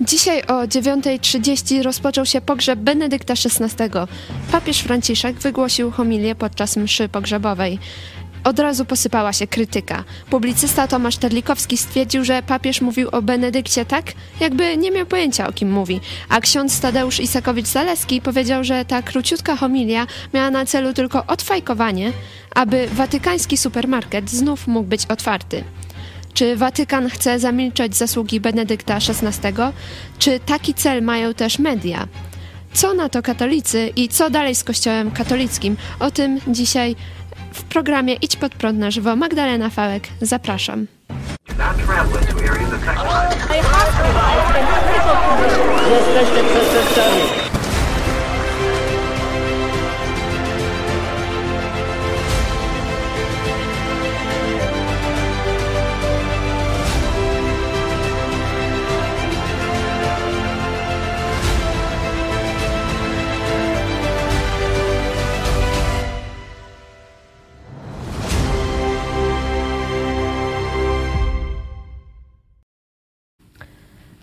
Dzisiaj o 9.30 rozpoczął się pogrzeb Benedykta XVI. Papież Franciszek wygłosił homilię podczas mszy pogrzebowej. Od razu posypała się krytyka. Publicysta Tomasz Terlikowski stwierdził, że papież mówił o Benedykcie tak, jakby nie miał pojęcia o kim mówi, a ksiądz Tadeusz Isakowicz-Zaleski powiedział, że ta króciutka homilia miała na celu tylko odfajkowanie, aby watykański supermarket znów mógł być otwarty. Czy Watykan chce zamilczeć zasługi Benedykta XVI? Czy taki cel mają też media? Co na to katolicy i co dalej z Kościołem katolickim? O tym dzisiaj w programie Idź pod prąd na żywo. Magdalena Fałek, zapraszam.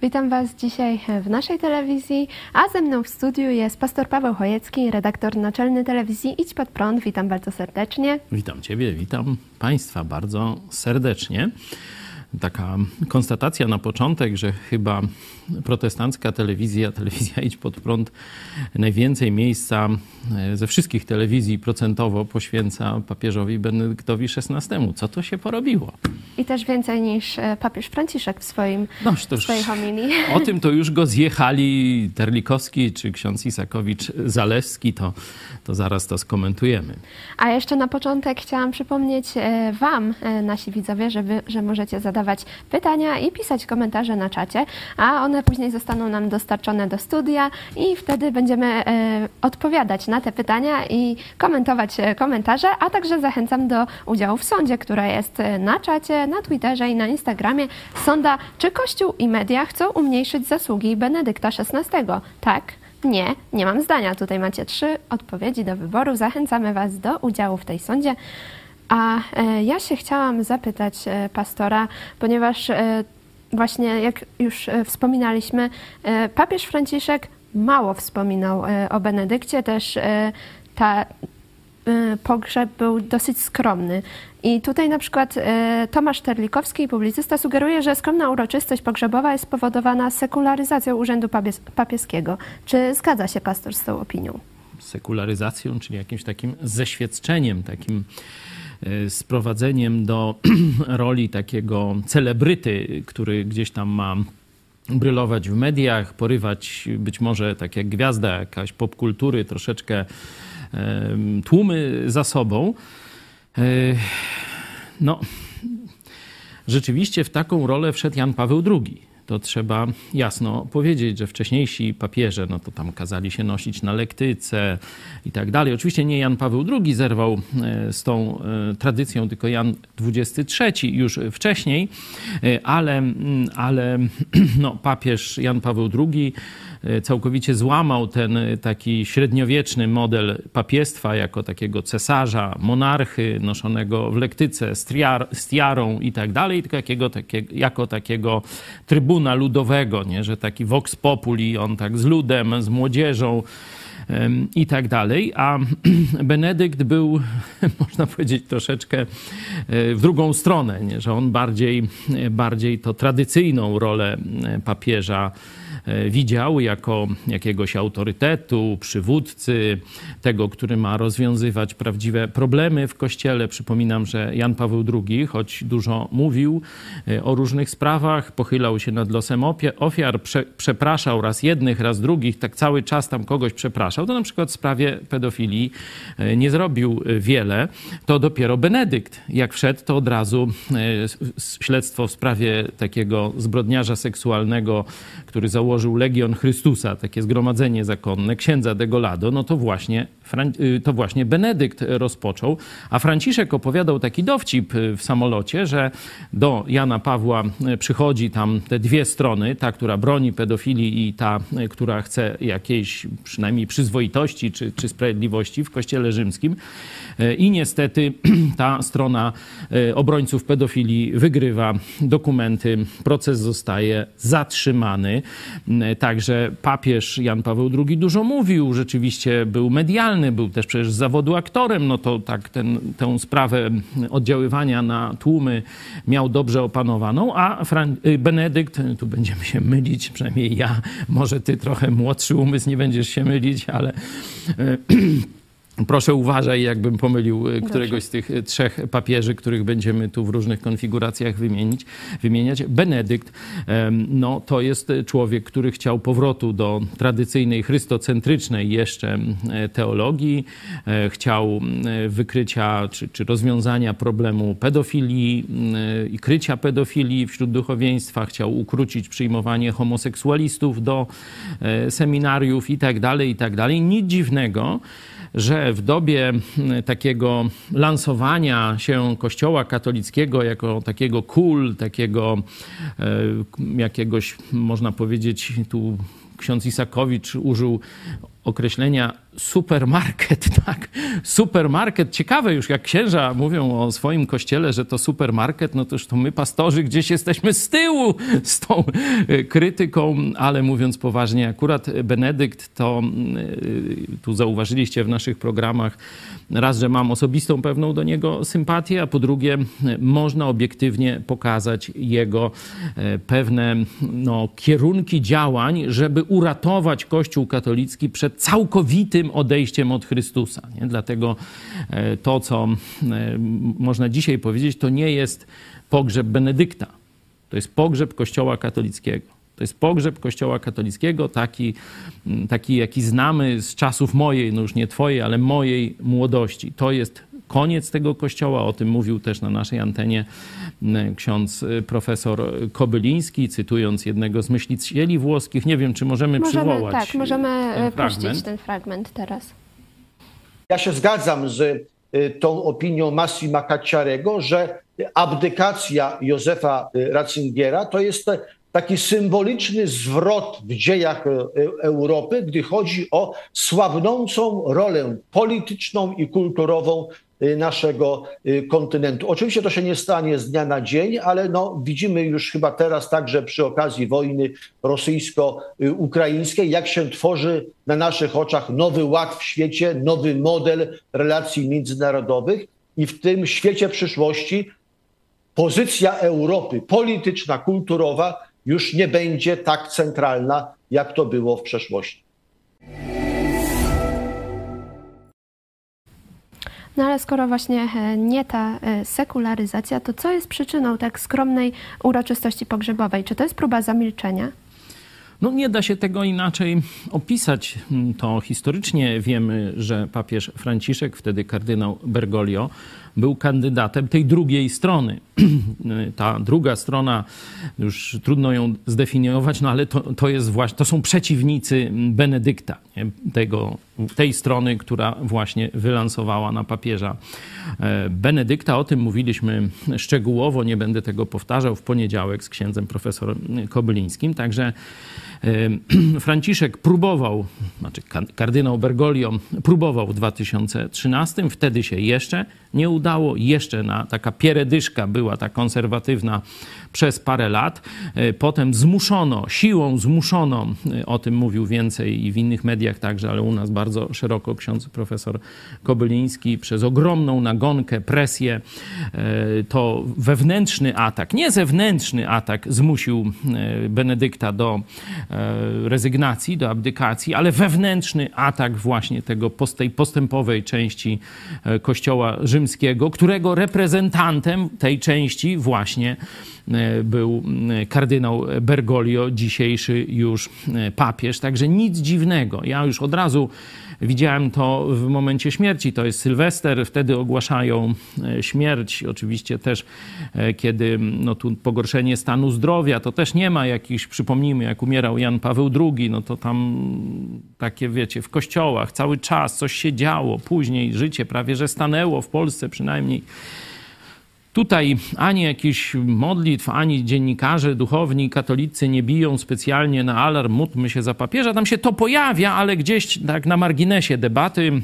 Witam Was dzisiaj w naszej telewizji, a ze mną w studiu jest pastor Paweł Chojecki, redaktor naczelny telewizji Idź Pod Prąd. Witam bardzo serdecznie. Witam Ciebie, witam Państwa bardzo serdecznie. Taka konstatacja na początek, że chyba protestancka telewizja, telewizja Idź Pod Prąd, najwięcej miejsca e, ze wszystkich telewizji procentowo poświęca papieżowi Benedyktowi XVI. Co to się porobiło? I też więcej niż e, papież Franciszek w, swoim, No, w to swojej homilii. O tym to już go zjechali Terlikowski czy ksiądz Isakowicz-Zalewski, to, to zaraz to skomentujemy. A jeszcze na początek chciałam przypomnieć e, Wam, nasi widzowie, żeby, że możecie zadawać pytania i pisać komentarze na czacie, a one później zostaną nam dostarczone do studia i wtedy będziemy e, odpowiadać na te pytania i komentować e, komentarze, a także zachęcam do udziału w sądzie, która jest e, na czacie, na Twitterze i na Instagramie. Sonda, czy Kościół i media chcą umniejszyć zasługi Benedykta XVI? Tak? Nie, nie mam zdania. Tutaj macie trzy odpowiedzi do wyboru. Zachęcamy Was do udziału w tej sądzie. A e, ja się chciałam zapytać e, pastora, ponieważ e, właśnie jak już wspominaliśmy, papież Franciszek mało wspominał o Benedykcie, też ta pogrzeb był dosyć skromny. I tutaj na przykład Tomasz Terlikowski, publicysta, sugeruje, że skromna uroczystość pogrzebowa jest spowodowana sekularyzacją urzędu papies- papieskiego. Czy zgadza się pastor z tą opinią? sekularyzacją, czyli jakimś takim zeświadczeniem, takim sprowadzeniem do roli takiego celebryty, który gdzieś tam ma brylować w mediach, porywać być może tak jak gwiazda jakaś popkultury, troszeczkę tłumy za sobą. E, No, rzeczywiście w taką rolę wszedł Jan Paweł II. To trzeba jasno powiedzieć, że wcześniejsi papieże, no to tam kazali się nosić na lektyce i tak dalej. Oczywiście nie Jan Paweł II zerwał e, z tą e, tradycją, tylko Jan XXIII już wcześniej, e, ale, mm, ale no, papież Jan Paweł II całkowicie złamał ten e, taki średniowieczny model papiestwa jako takiego cesarza, monarchy noszonego w lektyce z, triar, z tiarą i tak dalej, tylko jakiego, takie, jako takiego trybuna ludowego, nie? że taki vox populi, on tak z ludem, z młodzieżą i tak dalej. A Benedykt był, można powiedzieć, troszeczkę e, w drugą stronę, nie? że on bardziej, bardziej to tradycyjną rolę e, papieża e, widział jako jakiegoś autorytetu, przywódcy, tego, który ma rozwiązywać prawdziwe problemy w Kościele. Przypominam, że Jan Paweł II, choć dużo mówił e, o różnych sprawach, pochylał się nad losem ofiar, prze, przepraszał raz jednych, raz drugich, tak cały czas tam kogoś przepraszał, to na przykład w sprawie pedofilii e, nie zrobił e, wiele. To dopiero Benedykt, jak wszedł, to od razu e, śledztwo w sprawie takiego zbrodniarza seksualnego, który założył Legion Chrystusa, takie zgromadzenie zakonne, księdza Degolado, no to właśnie, y, to właśnie Benedykt rozpoczął. A Franciszek opowiadał taki dowcip y, w samolocie, że do Jana Pawła y, przychodzi tam te dwie strony, ta, która broni pedofilii i ta, która chce jakiejś przynajmniej przyzwoitości czy, czy sprawiedliwości w Kościele Rzymskim. I niestety ta strona obrońców pedofilii wygrywa dokumenty, proces zostaje zatrzymany. Także papież Jan Paweł II dużo mówił, rzeczywiście był medialny, był też przecież z zawodu aktorem, no to tak ten, tę sprawę oddziaływania na tłumy miał dobrze opanowaną, a Fran y, Benedykt, tu będziemy się mylić, przynajmniej ja, może ty trochę młodszy umysł nie będziesz się mylić, ale Proszę uważaj, jakbym pomylił e, któregoś z tych e, trzech papieży, których będziemy tu w różnych konfiguracjach wymienić, wymieniać. Benedykt, no, to jest człowiek, który chciał powrotu do tradycyjnej, chrystocentrycznej jeszcze e, teologii. Chciał wykrycia czy, czy rozwiązania problemu pedofilii i krycia pedofilii wśród duchowieństwa. Chciał ukrócić przyjmowanie homoseksualistów do seminariów i tak dalej, i tak dalej. Nic dziwnego, że w dobie takiego lansowania się Kościoła katolickiego jako takiego kul, takiego e, jakiegoś, można powiedzieć, tu ksiądz Isakowicz użył określenia supermarket, tak? Supermarket. Ciekawe już, jak księża mówią o swoim kościele, że to supermarket, no to już to my, pastorzy, gdzieś jesteśmy z tyłu z tą e, krytyką, ale mówiąc poważnie, akurat Benedykt to, e, tu zauważyliście w naszych programach, raz, że mam osobistą pewną do niego sympatię, a po drugie, można obiektywnie pokazać jego e, pewne no, kierunki działań, żeby uratować Kościół katolicki przed całkowitym odejściem od Chrystusa. Nie? Dlatego e, to, co e, można dzisiaj powiedzieć, to nie jest pogrzeb Benedykta. To jest pogrzeb Kościoła katolickiego. To jest pogrzeb Kościoła katolickiego, taki, taki jaki znamy z czasów mojej, no już nie twojej, ale mojej młodości. To jest koniec tego kościoła. O tym mówił też na naszej antenie ksiądz y, profesor Kobyliński, cytując jednego z myślicieli włoskich. Nie wiem, czy możemy, możemy przywołać. Tak, możemy ten puścić fragment. ten fragment teraz. Ja się zgadzam z y, tą opinią Massima Cacciarego, że abdykacja Józefa y, Ratzingiera to jest taki symboliczny zwrot w dziejach Europy, gdy chodzi o słabnącą rolę polityczną i kulturową naszego y, kontynentu. Oczywiście to się nie stanie z dnia na dzień, ale no, widzimy już chyba teraz także przy okazji wojny rosyjsko-ukraińskiej, jak się tworzy na naszych oczach nowy ład w świecie, nowy model relacji międzynarodowych i w tym świecie przyszłości pozycja Europy polityczna, kulturowa już nie będzie tak centralna, jak to było w przeszłości. No ale skoro właśnie e, nie ta e, sekularyzacja, to co jest przyczyną tak skromnej uroczystości pogrzebowej? Czy to jest próba zamilczenia? No nie da się tego inaczej opisać. To historycznie wiemy, że papież Franciszek, wtedy kardynał Bergoglio, był kandydatem tej drugiej strony. Ta druga strona, już trudno ją zdefiniować, no ale to, to jest właśnie, to są przeciwnicy Benedykta, nie? Tego, tej strony, która właśnie wylansowała na papieża e, Benedykta. O tym mówiliśmy szczegółowo, nie będę tego powtarzał w poniedziałek z księdzem profesorem Kobylińskim. Także Franciszek próbował, znaczy kardynał Bergoglio próbował w 2013, wtedy się jeszcze nie udało, jeszcze na, taka pieredyszka była ta konserwatywna przez parę lat. E, potem zmuszono, siłą zmuszono, e, o tym mówił więcej i w innych mediach także, ale u nas bardzo szeroko ksiądz profesor Kobyliński, przez ogromną nagonkę, presję, e, to wewnętrzny atak, nie zewnętrzny atak zmusił Benedykta do rezygnacji, do abdykacji, ale wewnętrzny atak właśnie tego, tej postępowej części Kościoła Rzymskiego, którego reprezentantem tej części właśnie E, był kardynał Bergoglio, dzisiejszy już e, papież. Także nic dziwnego. Ja już od razu widziałem to w momencie śmierci. To jest Sylwester, wtedy ogłaszają śmierć. Oczywiście też, kiedy no tu pogorszenie stanu zdrowia, to też nie ma jakichś, przypomnijmy, jak umierał Jan Paweł II, no to tam takie, wiecie, w kościołach cały czas coś się działo. Później życie prawie że stanęło w Polsce przynajmniej. Tutaj ani jakiś modlitw, ani dziennikarze, duchowni, katolicy nie biją specjalnie na alarm, módlmy się za papieża. Tam się to pojawia, ale gdzieś tak na marginesie debaty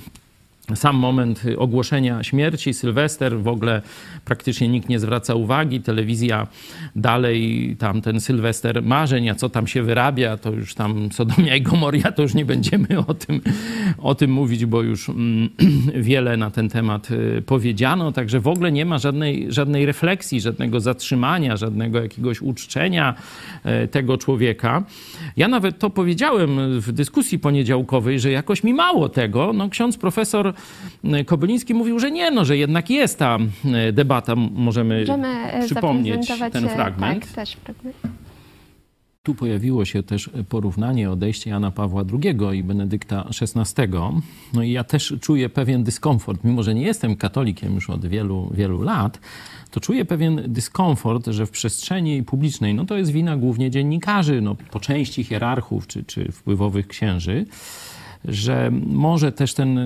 sam moment ogłoszenia śmierci, Sylwester, w ogóle praktycznie nikt nie zwraca uwagi. Telewizja dalej, tam ten Sylwester marzeń, a co tam się wyrabia, to już tam Sodomia i Gomoria, to już nie będziemy o tym, o tym mówić, bo już mm, wiele na ten temat y, powiedziano. Także w ogóle nie ma żadnej, żadnej refleksji, żadnego zatrzymania, żadnego jakiegoś uczczenia y, tego człowieka. Ja nawet to powiedziałem w dyskusji poniedziałkowej, że jakoś mi mało tego. No, ksiądz profesor Kobyliński mówił, że nie, no, że jednak jest ta e, debata. Możemy, Możemy e, przypomnieć ten e, fragment. Tak, też fragment. Tu pojawiło się też porównanie odejścia Jana Pawła II i Benedykta XVI. No i ja też czuję pewien dyskomfort, mimo że nie jestem katolikiem już od wielu, wielu lat, to czuję pewien dyskomfort, że w przestrzeni publicznej, no to jest wina głównie dziennikarzy, no po części hierarchów czy, czy wpływowych księży, że może też ten,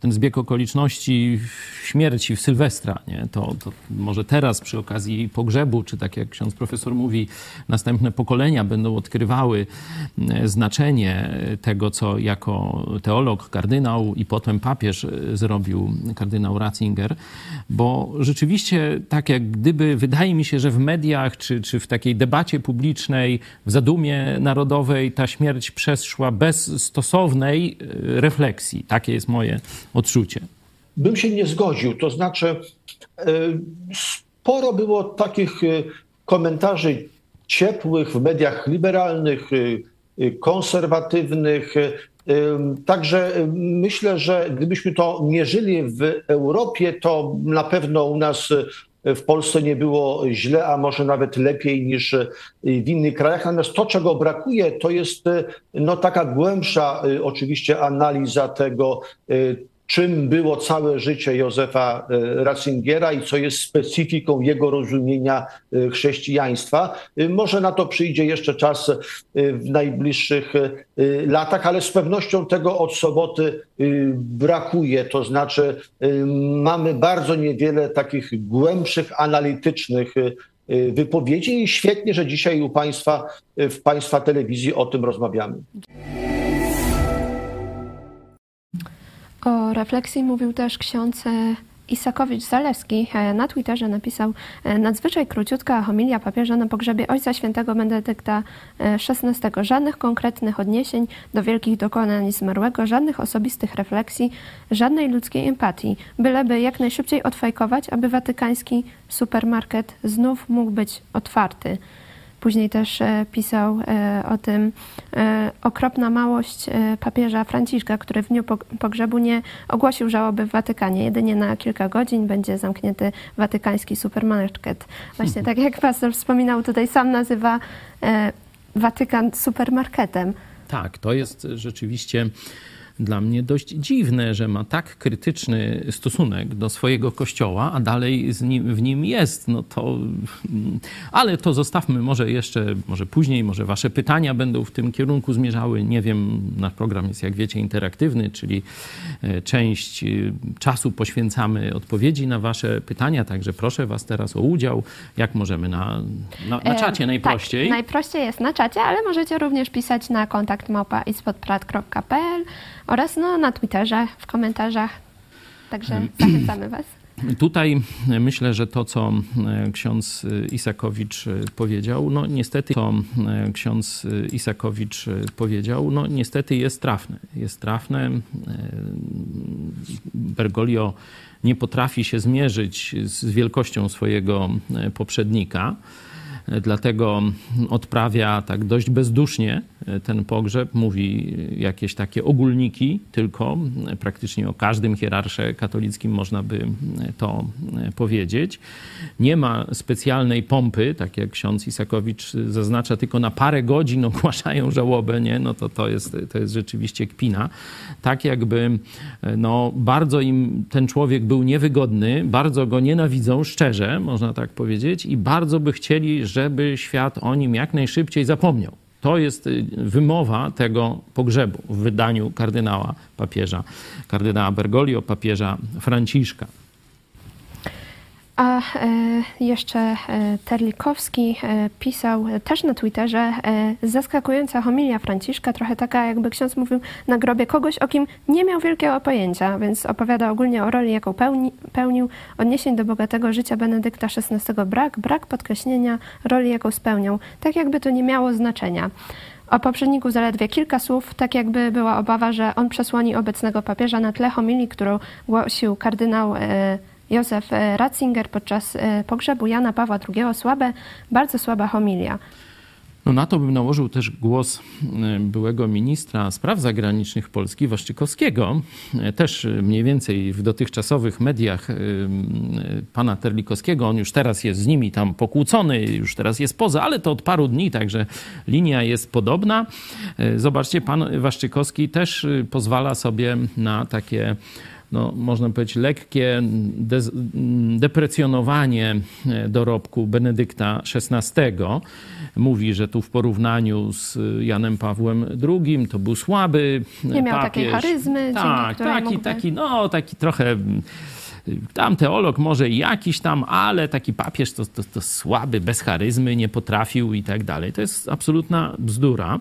ten zbieg okoliczności śmierci w Sylwestra, nie? To, to może teraz przy okazji pogrzebu, czy tak jak ksiądz profesor mówi, następne pokolenia będą odkrywały e, znaczenie tego, co jako teolog, kardynał i potem papież e, zrobił kardynał Ratzinger, bo rzeczywiście tak jak gdyby wydaje mi się, że w mediach, czy, czy w takiej debacie publicznej, w zadumie narodowej ta śmierć przeszła bez stosownej E, refleksji. Takie jest moje odczucie. Bym się nie zgodził. To znaczy, e, sporo było takich e, komentarzy ciepłych w mediach liberalnych, konserwatywnych. Także myślę, że gdybyśmy to mierzyli w Europie, to na pewno u nas w Polsce nie było źle, a może nawet lepiej niż w innych krajach. Natomiast to, czego brakuje, to jest no, taka głębsza oczywiście analiza tego, czym było całe życie Józefa e, Ratzingiera i co jest specyfiką jego rozumienia e, chrześcijaństwa. E, może na to przyjdzie jeszcze czas w najbliższych latach, ale z pewnością tego od soboty brakuje. To znaczy, mamy bardzo niewiele takich głębszych, analitycznych wypowiedzi i świetnie, że dzisiaj u Państwa w Państwa telewizji o tym rozmawiamy. O refleksji mówił też ksiądz e, Isakowicz-Zalewski e, na Twitterze napisał e, nadzwyczaj króciutka homilia papieża na pogrzebie Ojca Świętego Benedykta XVI. Żadnych konkretnych odniesień do wielkich dokonań zmarłego, żadnych osobistych refleksji, żadnej ludzkiej empatii. Byleby jak najszybciej odfajkować, aby watykański supermarket znów mógł być otwarty. Później też e, pisał e, o tym e, okropna małość papieża Franciszka, który w dniu pogrzebu nie ogłosił żałoby w Watykanie. Jedynie na kilka godzin będzie zamknięty watykański supermarket. Właśnie tak jak pastor wspominał, tutaj sam nazywa Watykan supermarketem. Tak, to jest rzeczywiście dla mnie dość dziwne, że ma tak krytyczny stosunek do swojego kościoła, a dalej nim, w nim jest. No to, ale to zostawmy może jeszcze, może później, może wasze pytania będą w tym kierunku zmierzały. Nie wiem, nasz program jest, jak wiecie, interaktywny, czyli e, część e, czasu poświęcamy odpowiedzi na wasze pytania, także proszę was teraz o udział. Jak możemy na, na, na czacie najprościej? Tak, najprościej jest na czacie, ale możecie również pisać na kontakt małpa oraz no, na Twitterze, w komentarzach. Także zachęcamy Was. Tutaj myślę, że to, co e, ksiądz Isakowicz e, powiedział, no niestety to e, ksiądz Isakowicz powiedział, no niestety jest trafne. Jest trafne. Bergoglio nie potrafi się zmierzyć z wielkością swojego poprzednika dlatego odprawia tak dość bezdusznie ten pogrzeb, mówi jakieś takie ogólniki tylko, praktycznie o każdym hierarsze katolickim można by to powiedzieć. Nie ma specjalnej pompy, tak jak ksiądz Isakowicz zaznacza, tylko na parę godzin ogłaszają żałobę, nie? no to to jest, to jest rzeczywiście kpina. Tak jakby no, bardzo im ten człowiek był niewygodny, bardzo go nienawidzą, szczerze, można tak powiedzieć, i bardzo by chcieli, żeby świat o nim jak najszybciej zapomniał. To jest y, wymowa tego pogrzebu w wydaniu kardynała papieża, kardynała Bergoglio, papieża Franciszka. A e, jeszcze e, Terlikowski e, pisał też na Twitterze zaskakująca homilia Franciszka, trochę taka jakby ksiądz mówił na grobie kogoś, o kim nie miał wielkiego pojęcia, więc opowiada ogólnie o roli, jaką pełni, pełnił, odniesień do bogatego życia Benedykta XVI brak, brak podkreślenia roli, jaką spełniał, tak jakby to nie miało znaczenia. O poprzedniku zaledwie kilka słów, tak jakby była obawa, że on przesłoni obecnego papieża na tle homilii, którą głosił kardynał Józef e, Ratzinger podczas e, pogrzebu Jana Pawła II. Słabe, bardzo słaba homilia. No na to bym nałożył też głos e, byłego ministra spraw zagranicznych Polski, Waszczykowskiego. Też mniej więcej w dotychczasowych mediach pana Terlikowskiego. On już teraz jest z nimi tam pokłócony, już teraz jest poza, ale to od paru dni, także linia jest podobna. Zobaczcie, pan Waszczykowski też pozwala sobie na takie no, można powiedzieć, lekkie deprecjonowanie e, dorobku Benedykta XVI. Mówi, że tu w porównaniu z Janem Pawłem II to był słaby Nie miał papież. takiej charyzmy, Tak, taki, mógłby- taki, no, taki trochę... Tam teolog może i jakiś tam, ale taki papież to, to, to słaby, bez charyzmy, nie potrafił i tak dalej. To jest absolutna bzdura.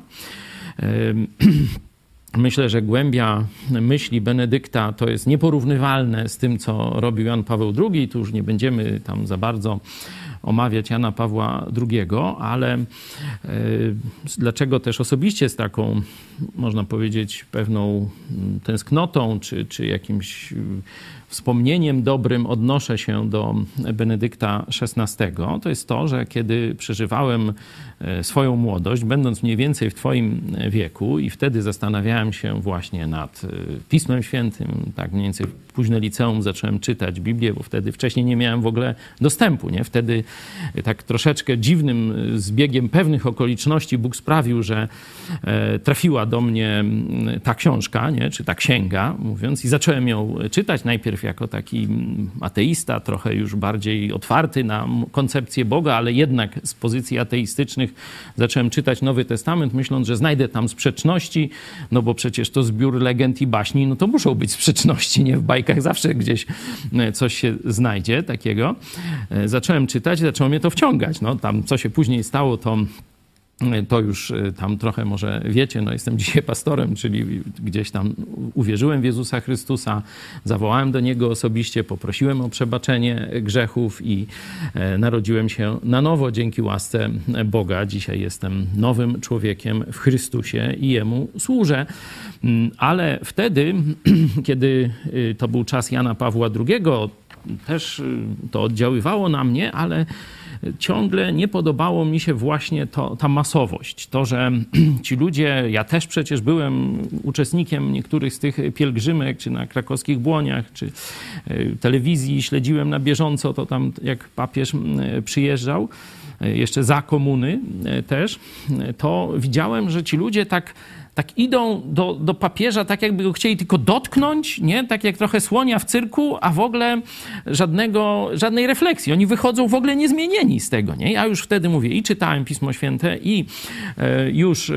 Myślę, że głębia myśli Benedykta to jest nieporównywalne z tym, co robił Jan Paweł II. Tu już nie będziemy tam za bardzo omawiać Jana Pawła II, ale e, dlaczego też osobiście z taką, można powiedzieć, pewną tęsknotą czy, czy jakimś wspomnieniem dobrym odnoszę się do Benedykta XVI, to jest to, że kiedy przeżywałem e, swoją młodość, będąc mniej więcej w Twoim wieku, i wtedy zastanawiałem się właśnie nad e, Pismem Świętym, tak mniej więcej późne liceum zacząłem czytać Biblię, bo wtedy wcześniej nie miałem w ogóle dostępu, nie? Wtedy e, tak troszeczkę dziwnym zbiegiem pewnych okoliczności Bóg sprawił, że trafiła do mnie ta książka, nie? czy ta księga, mówiąc, i zacząłem ją czytać najpierw jako taki ateista, trochę już bardziej otwarty na koncepcję Boga, ale jednak z pozycji ateistycznych zacząłem czytać Nowy Testament, myśląc, że znajdę tam sprzeczności, no bo przecież to zbiór legend i baśni, no to muszą być sprzeczności, nie? W bajkach zawsze gdzieś e, coś się znajdzie takiego. E, Zacząłem czytać, zaczęło mnie to wciągać. No tam, co się później stało, to to już y, tam trochę może wiecie, no jestem dzisiaj pastorem, czyli gdzieś tam uwierzyłem w Jezusa Chrystusa, zawołałem do Niego osobiście, poprosiłem o przebaczenie grzechów i e, narodziłem się na nowo dzięki łasce Boga. Dzisiaj jestem nowym człowiekiem w Chrystusie i Jemu służę. Mm, Ale wtedy, kiedy y, to był czas Jana Pawła II, też y, to oddziaływało na mnie, ale ciągle nie podobało mi się właśnie to, ta masowość. To, że ci ludzie, ja też przecież byłem uczestnikiem niektórych z tych pielgrzymek, czy na krakowskich błoniach, czy y, telewizji śledziłem na bieżąco to tam, jak papież y, przyjeżdżał, y, jeszcze za komuny też, to widziałem, że ci ludzie tak tak idą do, do papieża, tak jakby go chcieli tylko dotknąć, nie? Tak jak trochę słonia w cyrku, a w ogóle żadnego, żadnej refleksji. Oni wychodzą w ogóle niezmienieni z tego, nie? Ja już wtedy mówię i czytałem Pismo Święte i e, już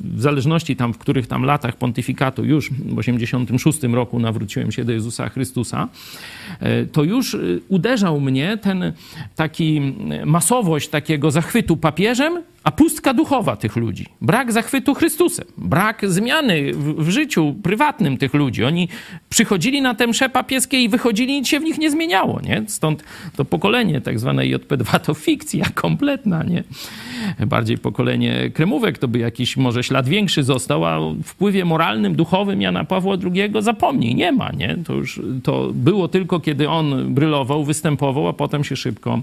w zależności tam, w których tam latach pontyfikatu, już w 86 roku nawróciłem się do Jezusa Chrystusa, to już y, uderzał mnie ten taki masowość takiego zachwytu papieżem, a pustka duchowa tych ludzi. Brak zachwytu Chrystusem, brak zmiany w, w życiu prywatnym tych ludzi. Oni przychodzili na te msze papieskie i wychodzili, nic się w nich nie zmieniało, nie? Stąd to pokolenie tak zwane JP2 to fikcja kompletna, nie? Bardziej pokolenie kremówek to by jakiś może ślad większy został, a o wpływie moralnym, duchowym Jana Pawła II zapomnij, nie ma, nie? To już to było tylko, kiedy on brylował, występował, a potem się szybko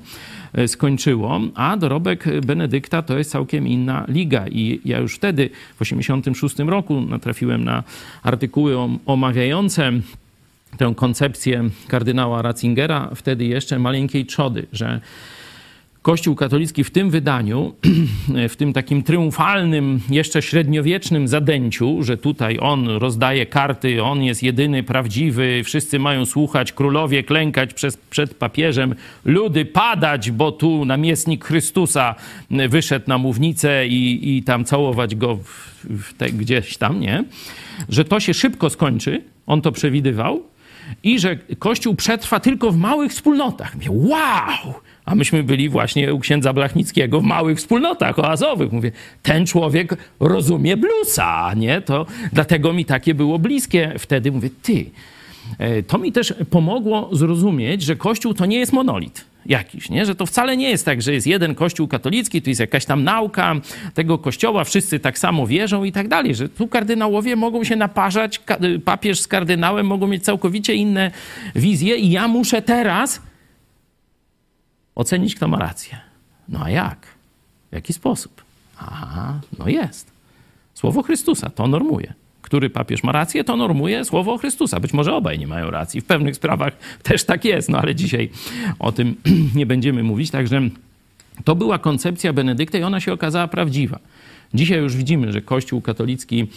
e, skończyło. A dorobek Benedykta to jest całkiem inna liga i ja już wtedy w 86 roku natrafiłem na artykuły om- omawiające tę koncepcję kardynała Ratzingera, wtedy jeszcze maleńkiej trzody, że Kościół katolicki w tym wydaniu, w tym takim triumfalnym, jeszcze średniowiecznym zadęciu, że tutaj on rozdaje karty, on jest jedyny prawdziwy, wszyscy mają słuchać, królowie klękać przez, przed papieżem, ludy padać, bo tu namiestnik Chrystusa wyszedł na mównicę i, i tam całować go w, w te, gdzieś tam, nie? Że to się szybko skończy, on to przewidywał, i że Kościół przetrwa tylko w małych wspólnotach. Mówię, wow! A myśmy byli właśnie u księdza Blachnickiego w małych wspólnotach oazowych. Mówię, ten człowiek rozumie bluesa, nie? To dlatego mi takie było bliskie wtedy. Mówię, ty, e, to mi też pomogło zrozumieć, że Kościół to nie jest monolit jakiś, nie? że to wcale nie jest tak, że jest jeden kościół katolicki, tu jest jakaś tam nauka tego kościoła, wszyscy tak samo wierzą i tak dalej, że tu kardynałowie mogą się naparzać, papież z kardynałem mogą mieć całkowicie inne wizje i ja muszę teraz ocenić, kto ma rację. No a jak? W jaki sposób? Aha, no jest. Słowo Chrystusa to normuje który papież ma rację, to normuje słowo Chrystusa. Być może obaj nie mają racji. W pewnych sprawach też tak jest, no ale dzisiaj o tym nie będziemy mówić. Także to była koncepcja Benedykta i ona się okazała prawdziwa. Dzisiaj już widzimy, że Kościół katolicki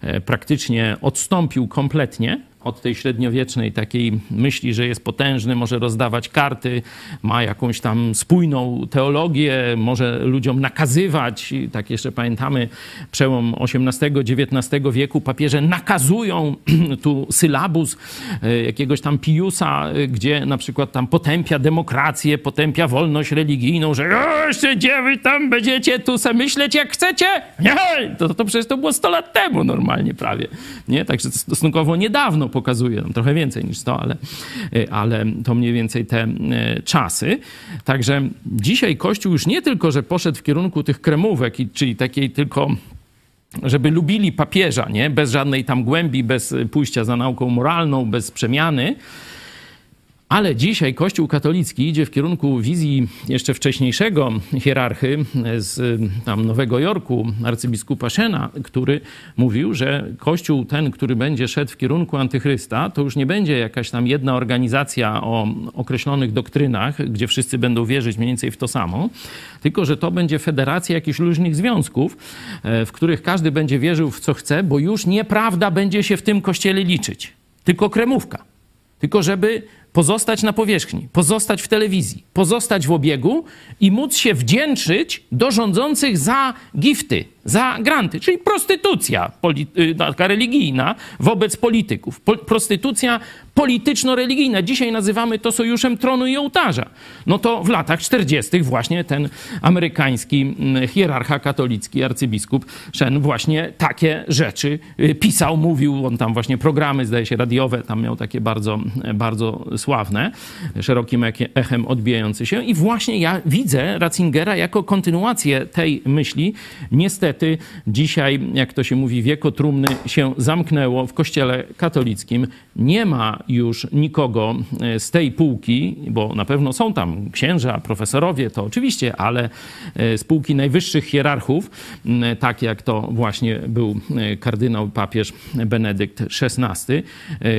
e, praktycznie odstąpił kompletnie od tej średniowiecznej takiej myśli, że jest potężny, może rozdawać karty, ma jakąś tam spójną teologię, może ludziom nakazywać. Tak jeszcze pamiętamy przełom XVIII-XIX wieku. Papieże nakazują tu sylabus e, jakiegoś tam Piusa, e, gdzie na przykład tam potępia demokrację, potępia wolność religijną, że jeszcze gdzie wy tam będziecie tu se myśleć jak chcecie? Nie! To, to przecież to było 100 lat temu normalnie prawie. Nie? Także stosunkowo niedawno pokazuje, nam trochę więcej niż 100, ale, e, ale to mniej więcej te e, czasy. Także dzisiaj Kościół już nie tylko, że poszedł w kierunku tych kremówek, czyli takiej tylko żeby lubili papieża, nie? bez żadnej tam głębi, bez pójścia za nauką moralną, bez przemiany, ale dzisiaj Kościół katolicki idzie w kierunku wizji jeszcze wcześniejszego hierarchy z tam Nowego Jorku, arcybiskupa Szena, który mówił, że Kościół ten, który będzie szedł w kierunku antychrysta, to już nie będzie jakaś tam jedna organizacja o określonych doktrynach, gdzie wszyscy będą wierzyć mniej więcej w to samo, tylko że to będzie federacja jakichś luźnych związków, e, w których każdy będzie wierzył w co chce, bo już nieprawda będzie się w tym kościele liczyć, tylko kremówka. Tylko żeby pozostać na powierzchni, pozostać w telewizji, pozostać w obiegu i móc się wdzięczyć do rządzących za gifty, za granty, czyli prostytucja y, taka religijna wobec polityków. Po, prostytucja polityczno-religijna. Dzisiaj nazywamy to sojuszem tronu i ołtarza. No to w latach 40. właśnie ten amerykański mm, hierarcha katolicki, arcybiskup Shen właśnie takie rzeczy y, pisał, mówił. On tam właśnie programy, zdaje się, radiowe, tam miał takie bardzo, bardzo sławne, szerokim echem odbijające się. I właśnie ja widzę Ratzingera jako kontynuację tej myśli. Niestety dzisiaj, jak to się mówi, wieko trumny się zamknęło w kościele katolickim. Nie ma już nikogo e, z tej półki, bo na pewno są tam księża, profesorowie, to oczywiście, ale e, z półki najwyższych hierarchów, tak jak to właśnie był e, kardynał papież Benedykt XVI,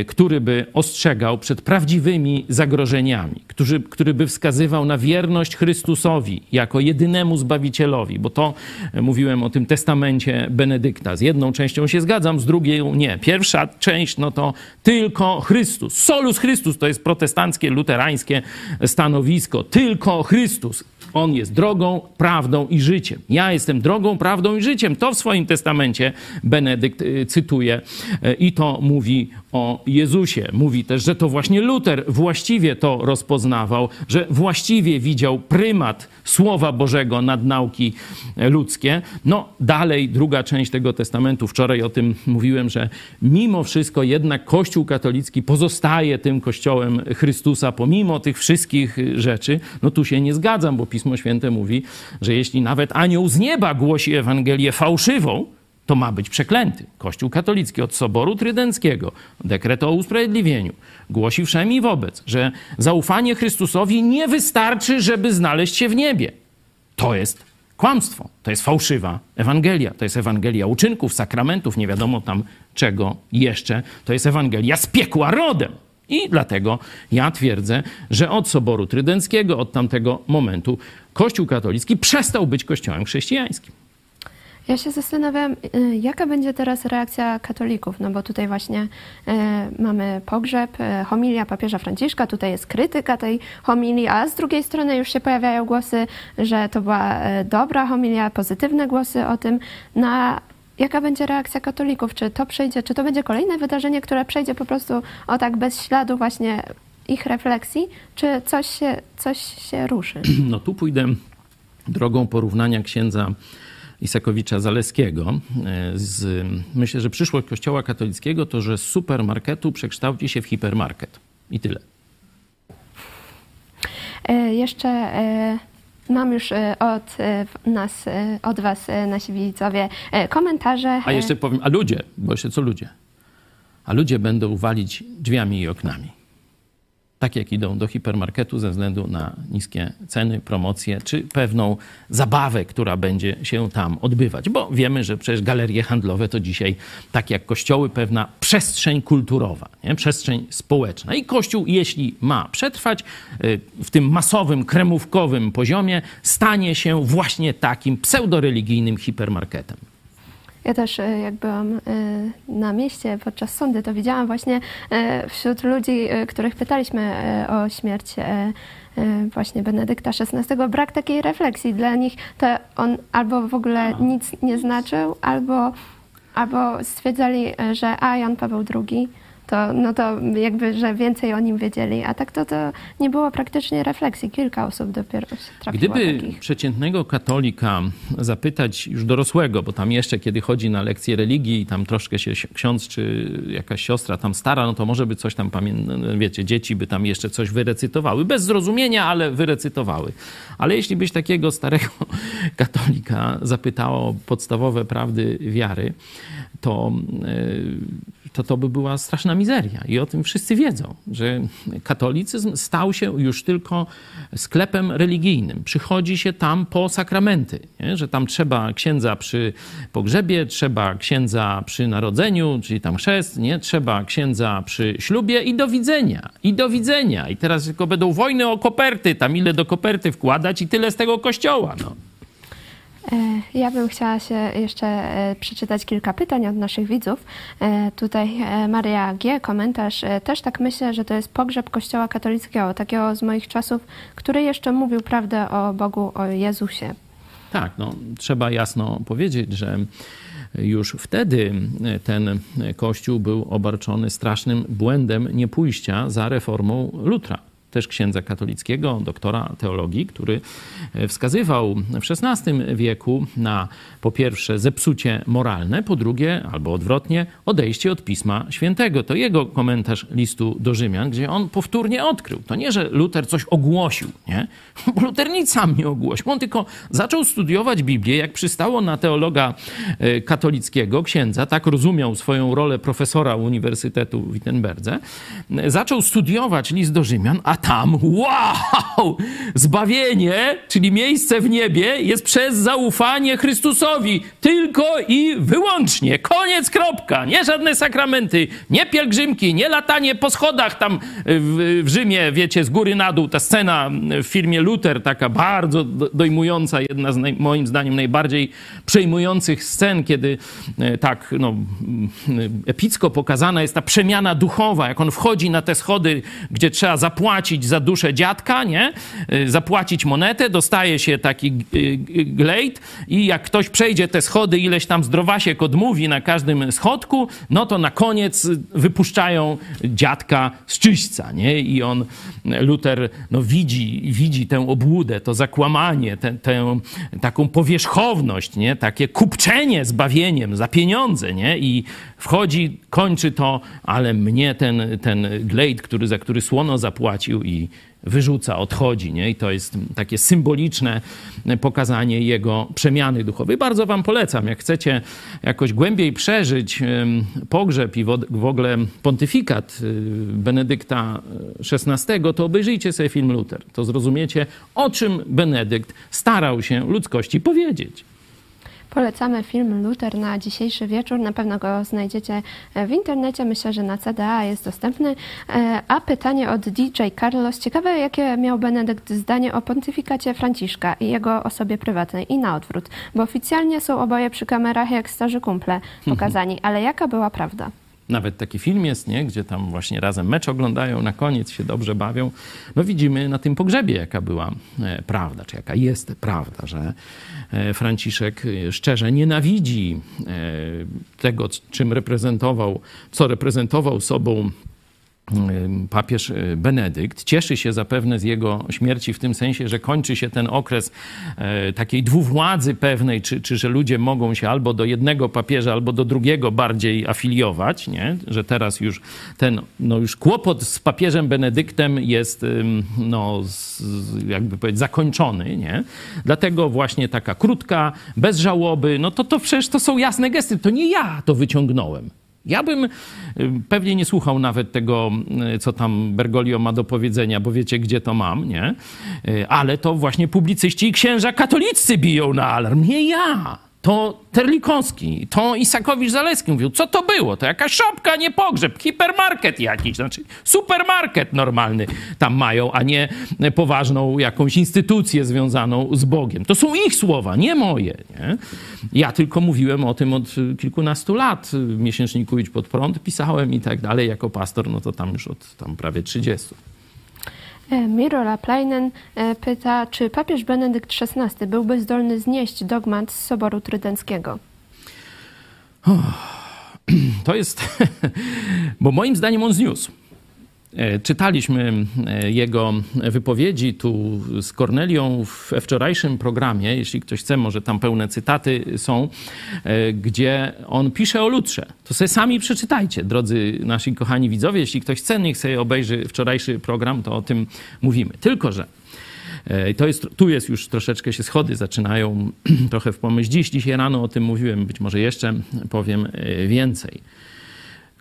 który by ostrzegał przed prawdziwymi zagrożeniami, który, który by wskazywał na wierność Chrystusowi jako jedynemu Zbawicielowi, bo to mówiłem o tym testamencie Benedykta. Z jedną częścią się zgadzam, z drugiej nie. Pierwsza część, no to tylko Chrystus. Solus Chrystus to jest protestanckie, luterańskie stanowisko. Tylko Chrystus. On jest drogą, prawdą i życiem. Ja jestem drogą, prawdą i życiem. To w swoim testamencie Benedykt y, cytuje y, i to mówi o Jezusie. Mówi też, że to właśnie Luter właściwie to rozpoznawał, że właściwie widział prymat Słowa Bożego nad nauki ludzkie. No dalej, druga część tego testamentu, wczoraj o tym mówiłem, że mimo wszystko jednak Kościół katolicki pozostaje tym Kościołem Chrystusa, pomimo tych wszystkich rzeczy. No tu się nie zgadzam, bo Pismo Święte mówi, że jeśli nawet anioł z nieba głosi Ewangelię fałszywą, to ma być przeklęty. Kościół katolicki od Soboru Trydenckiego, dekret o usprawiedliwieniu, głosi wszem i wobec, że zaufanie Chrystusowi nie wystarczy, żeby znaleźć się w niebie. To jest kłamstwo, to jest fałszywa Ewangelia, to jest Ewangelia uczynków, sakramentów, nie wiadomo tam czego jeszcze, to jest Ewangelia z piekła rodem. I dlatego ja twierdzę, że od Soboru Trydenckiego, od tamtego momentu, Kościół katolicki przestał być kościołem chrześcijańskim. Ja się zastanawiam, y, jaka będzie teraz reakcja katolików, no bo tutaj właśnie y, mamy pogrzeb, y, homilia papieża Franciszka, tutaj jest krytyka tej homilii, a z drugiej strony już się pojawiają głosy, że to była dobra homilia, pozytywne głosy o tym. Na jaka będzie reakcja katolików? Czy to przejdzie, czy to będzie kolejne wydarzenie, które przejdzie po prostu o tak bez śladu właśnie ich refleksji, czy coś się, coś się ruszy? No tu pójdę drogą porównania księdza Isakowicza Zaleskiego. E, z, myślę, że przyszłość Kościoła katolickiego to, że z supermarketu przekształci się w hipermarket. I tyle. E, jeszcze e, mam już od nas, od was, nasi widzowie, komentarze. A jeszcze powiem, a ludzie, bo jeszcze co ludzie? A ludzie będą walić drzwiami i oknami. Tak jak idą do hipermarketu ze względu na niskie ceny, promocje, czy pewną zabawę, która będzie się tam odbywać. Bo wiemy, że przecież galerie handlowe to dzisiaj, tak jak kościoły, pewna przestrzeń kulturowa, nie? przestrzeń społeczna. I kościół, jeśli ma przetrwać y, w tym masowym, kremówkowym poziomie, stanie się właśnie takim pseudoreligijnym hipermarketem. Ja też e, jak byłam e, na mieście podczas sądy, to widziałam właśnie e, wśród ludzi, których pytaliśmy o śmierć właśnie Benedykta XVI, brak takiej refleksji. Dla nich to on albo w ogóle nic nie znaczył, albo, albo stwierdzali, że a Jan Paweł II, to, no to jakby, że więcej o nim wiedzieli, a tak to, to nie było praktycznie refleksji. Kilka osób dopiero się trafiło Gdyby takich. przeciętnego katolika zapytać już dorosłego, bo tam jeszcze kiedy chodzi na lekcje religii i tam troszkę się ksiądz czy jakaś siostra tam stara, no to może by coś tam pamię- wiecie, dzieci by tam jeszcze coś wyrecytowały. Bez zrozumienia, ale wyrecytowały. Ale jeśli byś takiego starego katolika zapytało o podstawowe prawdy wiary, to, e, to to by była straszna mizeria. I o tym wszyscy wiedzą, że katolicyzm stał się już tylko sklepem religijnym. Przychodzi się tam po sakramenty, nie? że tam trzeba księdza przy pogrzebie, trzeba księdza przy narodzeniu, czyli tam chrzest, nie? trzeba księdza przy ślubie i do widzenia, i do widzenia. I teraz tylko będą wojny o koperty, tam ile do koperty wkładać i tyle z tego kościoła. No. E, Ja bym chciała się jeszcze e, przeczytać kilka pytań od naszych widzów. E, Tutaj Maria G. komentarz. Też tak myślę, że to jest pogrzeb Kościoła katolickiego, takiego z moich czasów, który jeszcze mówił prawdę o Bogu, o Jezusie. Tak, no, trzeba jasno powiedzieć, że już wtedy ten kościół był obarczony strasznym błędem niepójścia za reformą Lutra. Też księdza katolickiego, doktora teologii, który wskazywał w XVI wieku na po pierwsze zepsucie moralne, po drugie, albo odwrotnie, odejście od Pisma Świętego. To jego komentarz listu do Rzymian, gdzie on powtórnie odkrył. To nie, że Luter coś ogłosił, nie? Luter nic sam nie ogłosił. On tylko zaczął studiować Biblię, jak przystało na teologa e, katolickiego, księdza, tak rozumiał swoją rolę profesora Uniwersytetu w Wittenberdze. E, Zaczął studiować list do Rzymian, a tam, wow! Zbawienie, czyli miejsce w niebie, jest przez zaufanie Chrystusowi. Tylko i wyłącznie. Koniec, kropka. Nie żadne sakramenty, nie pielgrzymki, nie latanie po schodach tam w, w Rzymie, wiecie, z góry na dół. Ta scena w filmie Luther, taka bardzo do- dojmująca, jedna z naj, moim zdaniem najbardziej przejmujących scen, kiedy e, tak, no, epicko pokazana jest ta przemiana duchowa, jak on wchodzi na te schody, gdzie trzeba zapłacić za duszę dziadka, nie? E, Zapłacić monetę, dostaje się taki g- glejt i jak ktoś przejdzie te schody, ileś tam zdrowasiek odmówi na każdym schodku, no to na koniec wypuszczają dziadka z czyśćca, nie? I on, Luter, no widzi, widzi tę obłudę, to zakłamanie, tę, tę taką powierzchowność, nie? Takie kupczenie zbawieniem za pieniądze, nie? I wchodzi, kończy to, ale mnie ten, ten glejt, który, za który słono zapłacił i wyrzuca, odchodzi, nie? I to jest takie symboliczne pokazanie jego przemiany duchowej. Bardzo wam polecam, jak chcecie jakoś głębiej przeżyć pogrzeb i w ogóle pontyfikat y, Benedykta XVI, to obejrzyjcie sobie film Luther. To zrozumiecie, o czym Benedykt starał się ludzkości powiedzieć. Polecamy film Luther na dzisiejszy wieczór. Na pewno go znajdziecie e, w internecie. Myślę, że na CDA jest dostępny. E, A pytanie od DJ Carlos. Ciekawe, jakie miał Benedykt zdanie o pontyfikacie Franciszka i jego osobie prywatnej i na odwrót. Bo oficjalnie są oboje przy kamerach jak starzy kumple pokazani. Ale jaka była prawda? Nawet taki film jest, nie? gdzie tam właśnie razem mecz oglądają, na koniec się dobrze bawią. No widzimy na tym pogrzebie, jaka była e, prawda, czy jaka jest prawda, że Franciszek e, szczerze nienawidzi tego, czym reprezentował, co reprezentował sobą papież e, Benedykt. Cieszy się zapewne z jego śmierci w tym sensie, że kończy się ten okres e, takiej dwuwładzy pewnej, czy, czy że ludzie mogą się albo do jednego papieża, albo do drugiego bardziej afiliować, nie? że teraz już ten no już kłopot z papieżem Benedyktem jest no, jakby powiedzieć zakończony. Nie? Dlatego właśnie taka krótka, bez żałoby, no to, to przecież to są jasne gesty. To nie ja to wyciągnąłem. Ja bym y, pewnie nie słuchał nawet tego, y, co tam Bergoglio ma do powiedzenia, bo wiecie, gdzie to mam, nie? Y, ale to właśnie publicyści i księża katolicy biją na alarm, nie ja to Terlikowski, to Isakowicz-Zaleski mówił, co to było? To jakaś szopka, nie pogrzeb, hipermarket jakiś, znaczy supermarket normalny tam mają, a nie poważną jakąś instytucję związaną z Bogiem. To są ich słowa, nie moje. Nie? Ja tylko mówiłem o tym od kilkunastu lat w miesięczniku Idź Pod Prąd, pisałem i tak dalej, jako pastor, no to tam już od tam prawie 30. E, Miro Laplainen e, pyta, czy papież Benedykt XVI byłby zdolny znieść dogmat z Soboru Trydenckiego? To jest, bo moim zdaniem on zniósł. E, czytaliśmy e, jego wypowiedzi tu z Kornelią we wczorajszym programie, jeśli ktoś chce, może tam pełne cytaty są, e, gdzie on pisze o Lutrze. To sobie sami przeczytajcie, drodzy nasi kochani widzowie. Jeśli ktoś chce, niech sobie obejrzy wczorajszy program, to o tym mówimy. Tylko, że to jest, tu jest już troszeczkę się schody zaczynają trochę w pomyśl dziś. Dzisiaj rano o tym mówiłem, być może jeszcze powiem więcej.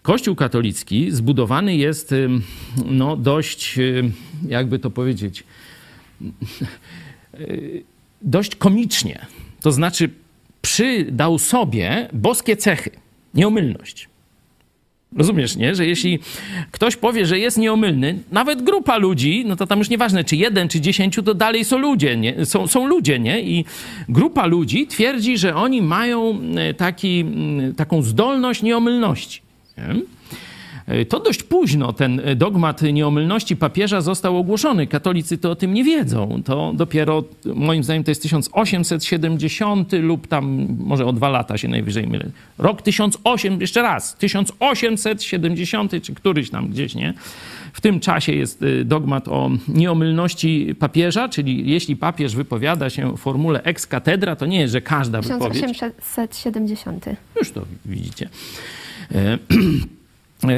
Kościół katolicki zbudowany jest no, dość, jakby to powiedzieć, dość komicznie. To znaczy, przydał sobie boskie cechy, nieomylność. Rozumiesz, nie? Że jeśli ktoś powie, że jest nieomylny, nawet grupa ludzi, no to tam już nieważne, czy jeden, czy dziesięciu, to dalej są ludzie, nie? Są, są ludzie, nie? I grupa ludzi twierdzi, że oni mają taki, taką zdolność nieomylności. Nie? To dość późno ten dogmat nieomylności papieża został ogłoszony. Katolicy to o tym nie wiedzą. To dopiero, moim zdaniem, to jest 1870 lub tam może o dwa lata się najwyżej mylę. Rok 1800, jeszcze raz, 1870 czy któryś tam gdzieś, nie? W tym czasie jest y, dogmat o nieomylności papieża, czyli jeśli papież wypowiada się w formule ex cathedra, to nie jest, że każda wypowiedź... 1870. Już to widzicie. E, E,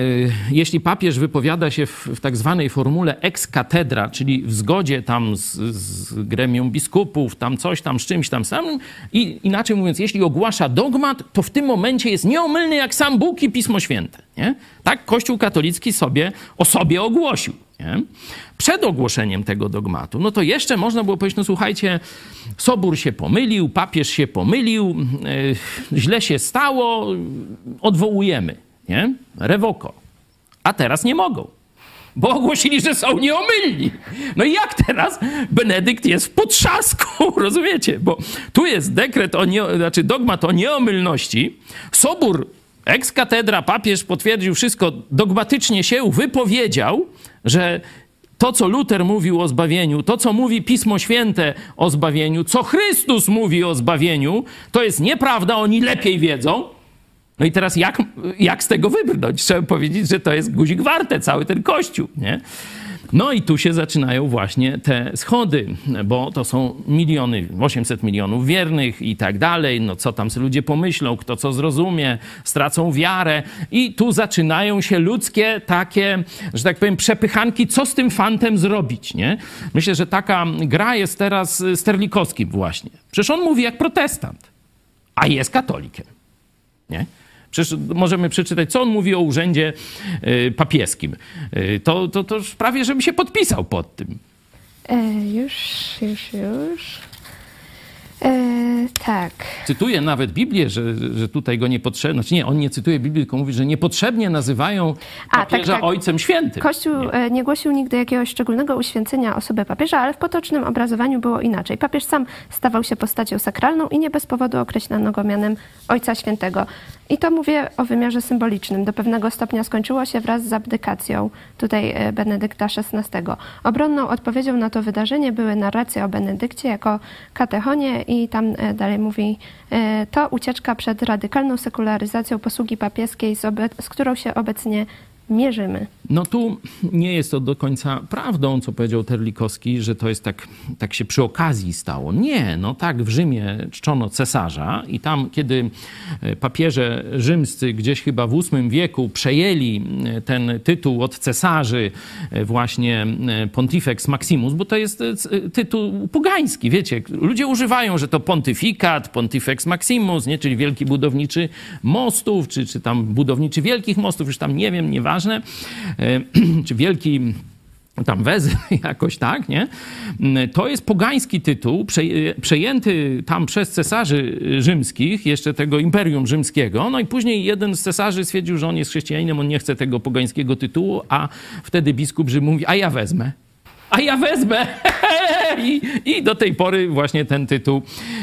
jeśli papież wypowiada się w, w tak zwanej formule ex cathedra, czyli w zgodzie tam z, z gremium biskupów, tam coś tam z czymś tam samym, i inaczej mówiąc, jeśli ogłasza dogmat, to w tym momencie jest nieomylny jak sam Bóg i Pismo Święte. Nie? Tak Kościół katolicki sobie o sobie ogłosił. Nie? Przed ogłoszeniem tego dogmatu, no to jeszcze można było powiedzieć, no słuchajcie, Sobór się pomylił, papież się pomylił, yy, źle się stało, odwołujemy nie? Rewoko. A teraz nie mogą, bo ogłosili, że są nieomylni. No i jak teraz Benedykt jest w potrzasku, rozumiecie? Bo tu jest dekret, o nie, znaczy dogmat o nieomylności. Sobór ex katedra, papież potwierdził wszystko, dogmatycznie się wypowiedział, że to, co Luter mówił o zbawieniu, to, co mówi Pismo Święte o zbawieniu, co Chrystus mówi o zbawieniu, to jest nieprawda, oni lepiej wiedzą. No i teraz jak, jak z tego wybrnąć? Trzeba powiedzieć, że to jest guzik warte, cały ten kościół, nie? No i tu się zaczynają właśnie te schody, bo to są miliony, 800 milionów wiernych i tak dalej. No co tam sobie ludzie pomyślą, kto co zrozumie, stracą wiarę. I tu zaczynają się ludzkie takie, że tak powiem, przepychanki, co z tym fantem zrobić, nie? Myślę, że taka gra jest teraz Sterlikowskim właśnie. Przecież on mówi jak protestant, a jest katolikiem, nie? Przecież możemy przeczytać, co on mówi o urzędzie y, papieskim. Y, to, to, to prawie, żeby się podpisał pod tym. E, już, już, już. E, tak. Cytuje nawet Biblię, że, że tutaj go niepotrzebnie, znaczy nie, on nie cytuje Biblii, tylko mówi, że niepotrzebnie nazywają papieża A, tak, tak. Ojcem Świętym. Kościół nie. E, nie głosił nigdy jakiegoś szczególnego uświęcenia osoby papieża, ale w potocznym obrazowaniu było inaczej. Papież sam stawał się postacią sakralną i nie bez powodu określano go mianem Ojca Świętego. I to mówię o wymiarze symbolicznym. Do pewnego stopnia skończyło się wraz z abdykacją tutaj e, Benedykta XVI. Obronną odpowiedzią na to wydarzenie były narracje o Benedykcie jako katechonie i tam e, dalej mówi, e, to ucieczka przed radykalną sekularyzacją posługi papieskiej, z, z którą się obecnie mierzymy. No tu nie jest to do końca prawdą, co powiedział Terlikowski, że to jest tak, tak się przy okazji stało. Nie, no tak w Rzymie czczono cesarza i tam, kiedy e, papieże rzymscy gdzieś chyba w VIII wieku przejęli e, ten tytuł od cesarzy, e, właśnie Pontifex Maximus, bo to jest tytuł pogański, wiecie, ludzie używają, że to pontyfikat, Pontifex Maximus, nie? czyli wielki budowniczy mostów, czy, czy tam budowniczy wielkich mostów, już tam nie wiem, nieważne, czy wielki tam Wezy, jakoś tak, nie? To jest pogański tytuł, przejęty tam przez cesarzy rzymskich, jeszcze tego Imperium Rzymskiego, no i później jeden z cesarzy stwierdził, że on jest chrześcijaninem, on nie chce tego pogańskiego tytułu, a wtedy biskup Rzym mówi, a ja wezmę a ja wezmę. I, I do tej pory właśnie ten tytuł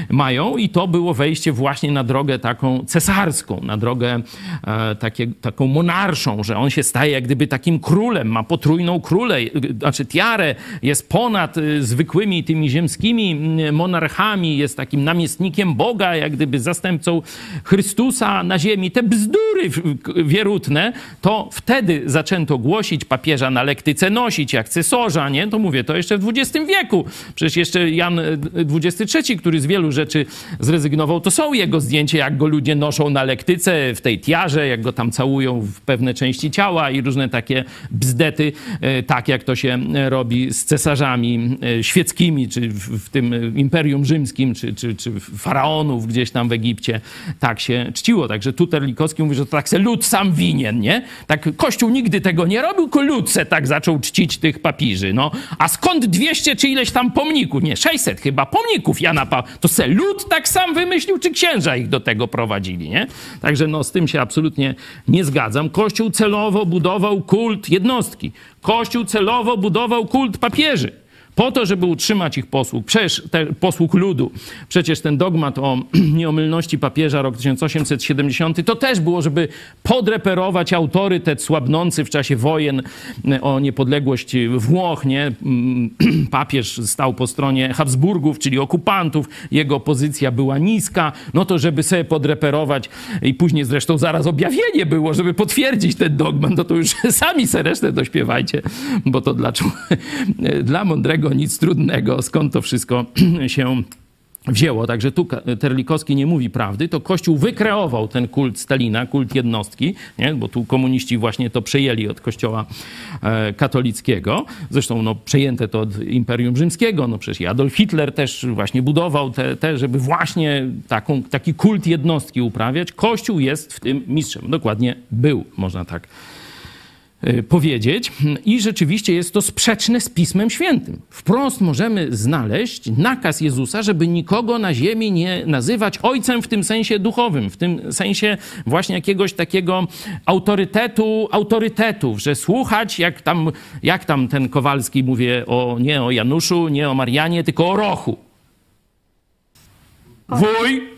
mają. I to było wejście właśnie na drogę taką cesarską, na drogę e, takie, taką monarszą, że on się staje jak gdyby takim królem, ma potrójną królę, znaczy tiarę, jest ponad y, zwykłymi tymi ziemskimi monarchami, jest takim namiestnikiem Boga, jak gdyby zastępcą Chrystusa na ziemi. Te bzdury wierutne, to wtedy zaczęto głosić papieża na lektyce nosić, jak cesarza, nie? To mówię, to jeszcze w XX wieku. Przecież jeszcze Jan XXIII, e, który z wielu rzeczy zrezygnował, to są jego zdjęcia, jak go ludzie noszą na lektyce, w tej tiarze, jak go tam całują w pewne części ciała i różne takie bzdety, e, tak jak to się robi z cesarzami e, świeckimi, czy w tym Imperium Rzymskim, czy, czy, czy faraonów gdzieś tam w Egipcie. Tak się czciło. Także tu Terlikowski mówi, że to tak se lud sam winien, nie? Tak Kościół nigdy tego nie robił, tylko lud se tak zaczął czcić tych papiży. No, a skąd 200 czy ileś tam pomników? Nie, 600 chyba pomników Jana Pawła. To se lud tak sam wymyślił, czy księża ich do tego prowadzili, nie? Także no z tym się absolutnie nie zgadzam. Kościół celowo budował kult jednostki. Kościół celowo budował kult papieży po to, żeby utrzymać ich posług, przecież te, posług ludu. Przecież ten dogmat o nieomylności papieża rok 1870 to też było, żeby podreperować autorytet słabnący w czasie wojen e, o niepodległość Włoch, nie? Mm, papież stał po stronie Habsburgów, czyli okupantów, jego pozycja była niska, no to żeby sobie podreperować i później zresztą zaraz objawienie było, żeby potwierdzić ten dogmat, no to już sami se resztę dośpiewajcie, bo to dla, dla mądrego nic trudnego, skąd to wszystko się wzięło. Także tu Terlikowski nie mówi prawdy, to Kościół wykreował ten kult Stalina, kult jednostki, nie? bo tu komuniści właśnie to przejęli od Kościoła e, katolickiego. Zresztą no, przejęte to od Imperium Rzymskiego, no przecież Adolf Hitler też właśnie budował te, te żeby właśnie taką, taki kult jednostki uprawiać. Kościół jest w tym mistrzem. Dokładnie był, można tak Y, powiedzieć. I rzeczywiście jest to sprzeczne z Pismem Świętym. Wprost możemy znaleźć nakaz Jezusa, żeby nikogo na ziemi nie nazywać ojcem w tym sensie duchowym, w tym sensie właśnie jakiegoś takiego autorytetu, autorytetów, że słuchać, jak tam, jak tam ten Kowalski mówię o, nie o Januszu, nie o Marianie, tylko o Rochu. Wuj,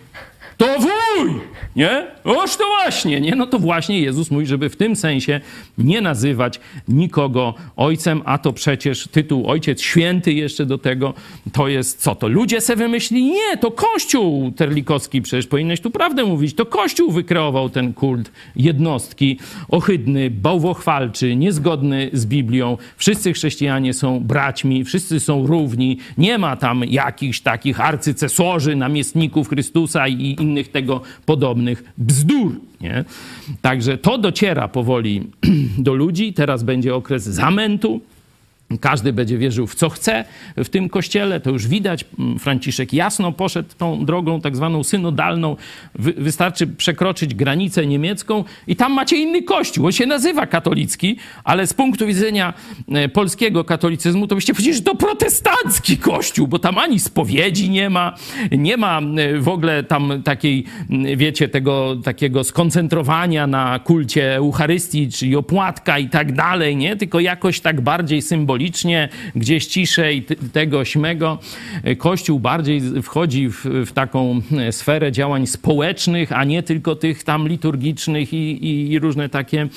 to wuj! Nie? Oż to właśnie, nie? No to właśnie Jezus mówi, żeby w tym sensie nie nazywać nikogo ojcem, a to przecież tytuł Ojciec Święty jeszcze do tego, to jest co? To ludzie se wymyślili? Nie, to Kościół Terlikowski, przecież powinieneś tu prawdę mówić, to Kościół wykreował ten kult jednostki, ohydny, bałwochwalczy, niezgodny z Biblią. Wszyscy chrześcijanie są braćmi, wszyscy są równi, nie ma tam jakichś takich arcycesorzy, namiestników Chrystusa i innych tego podobnych bzdur. Nie? Także to dociera powoli do ludzi. Teraz będzie okres zamętu. Każdy będzie wierzył w co chce w tym kościele, to już widać. Franciszek jasno poszedł tą drogą tak zwaną synodalną. Wy, wystarczy przekroczyć granicę niemiecką i tam macie inny kościół. On się nazywa katolicki, ale z punktu widzenia e, polskiego katolicyzmu to byście powiedzieli, że to protestancki kościół, bo tam ani spowiedzi nie ma, nie ma e, w ogóle tam takiej, wiecie, tego takiego skoncentrowania na kulcie Eucharystii, czyli opłatka i tak dalej, nie? Tylko jakoś tak bardziej symbolicznie symbolicznie, gdzieś ciszej, tego, śmego. Kościół bardziej wchodzi w, w taką sferę działań społecznych, a nie tylko tych tam liturgicznych i, i, i różne takie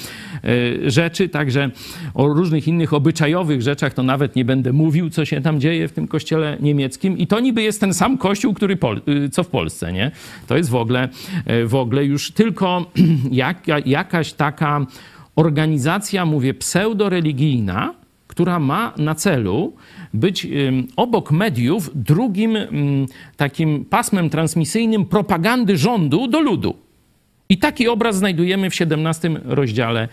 rzeczy. Także o różnych innych obyczajowych rzeczach to nawet nie będę mówił, co się tam dzieje w tym kościele niemieckim. I to niby jest ten sam kościół, który Pol co w Polsce, nie? To jest w ogóle, w ogóle już tylko jaka, jakaś taka organizacja, mówię, pseudoreligijna, która ma na celu być obok mediów drugim takim pasmem transmisyjnym propagandy rządu do ludu. I taki obraz znajdujemy w 17 rozdziale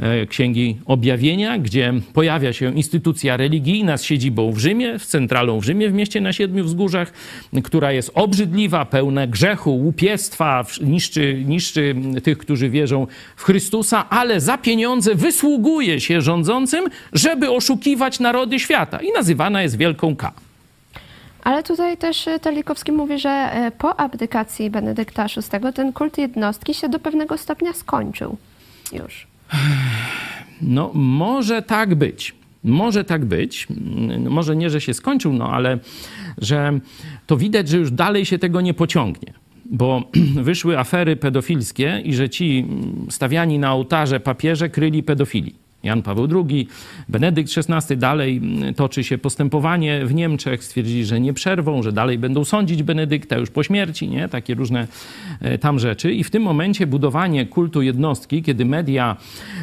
e, Księgi Objawienia, gdzie pojawia się instytucja religijna z siedzibą w Rzymie, z centralą w Rzymie, w mieście na Siedmiu Wzgórzach, która jest obrzydliwa, pełna grzechu, łupiestwa, niszczy, niszczy tych, którzy wierzą w Chrystusa, ale za pieniądze wysługuje się rządzącym, żeby oszukiwać narody świata. I nazywana jest Wielką K. Ale tutaj też e, Terlikowski mówi, że e, po abdykacji Benedykta VI ten kult jednostki się do pewnego stopnia skończył już. No, może tak być. Może tak być. Może nie, że się skończył, no ale że to widać, że już dalej się tego nie pociągnie. Bo wyszły afery pedofilskie i że ci stawiani na ołtarze papieże kryli pedofili. Jan Paweł II, Benedykt XVI, dalej mm, toczy się postępowanie w Niemczech. Stwierdzili, że nie przerwą, że dalej będą sądzić Benedykta już po śmierci, nie? Takie różne e, tam rzeczy. I w tym momencie budowanie kultu jednostki, kiedy media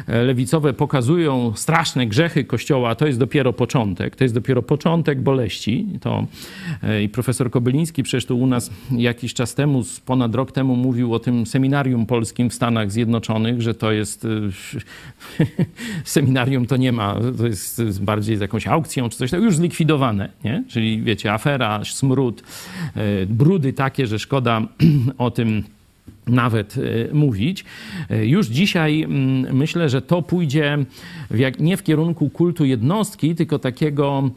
e, lewicowe pokazują straszne grzechy Kościoła, to jest dopiero początek. To jest dopiero początek boleści. To e, i profesor Kobyliński przecież tu u nas jakiś czas temu, ponad rok temu mówił o tym seminarium polskim w Stanach Zjednoczonych, że to jest seminarium to nie ma, to jest bardziej z jakąś aukcją czy coś, to już zlikwidowane, nie? Czyli wiecie, afera, smród, e, brudy takie, że szkoda o tym nawet e, mówić. E, już dzisiaj mm, myślę, że to pójdzie w jak, nie w kierunku kultu jednostki, tylko takiego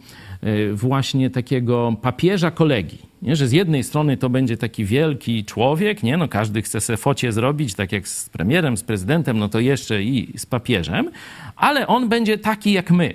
właśnie takiego papieża kolegi. Nie? Że z jednej strony to będzie taki wielki człowiek, nie? No każdy chce sobie focie zrobić, tak jak z premierem, z prezydentem, no to jeszcze i z papieżem, ale on będzie taki jak my.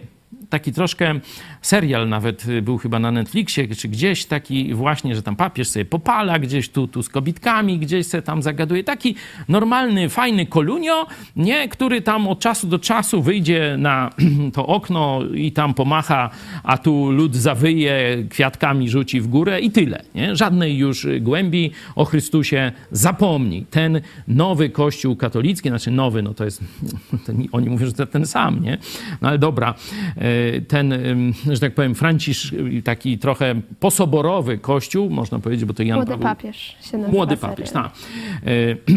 Taki troszkę serial nawet y, był chyba na Netflixie, czy gdzieś taki właśnie, że tam papież sobie popala gdzieś tu, tu z kobitkami, gdzieś sobie tam zagaduje. Taki normalny, fajny kolunio, nie? który tam od czasu do czasu wyjdzie na to okno i tam pomacha, a tu lud zawyje, kwiatkami rzuci w górę i tyle. Nie? Żadnej już głębi o Chrystusie zapomni. Ten nowy kościół katolicki, znaczy nowy, no to jest, ten, oni mówią, że to ten sam, nie? No ale dobra, e, ten że tak powiem, Francisz, taki trochę posoborowy kościół, można powiedzieć, bo to Jan Młody Paweł... papież się nazywa Młody papież, tak.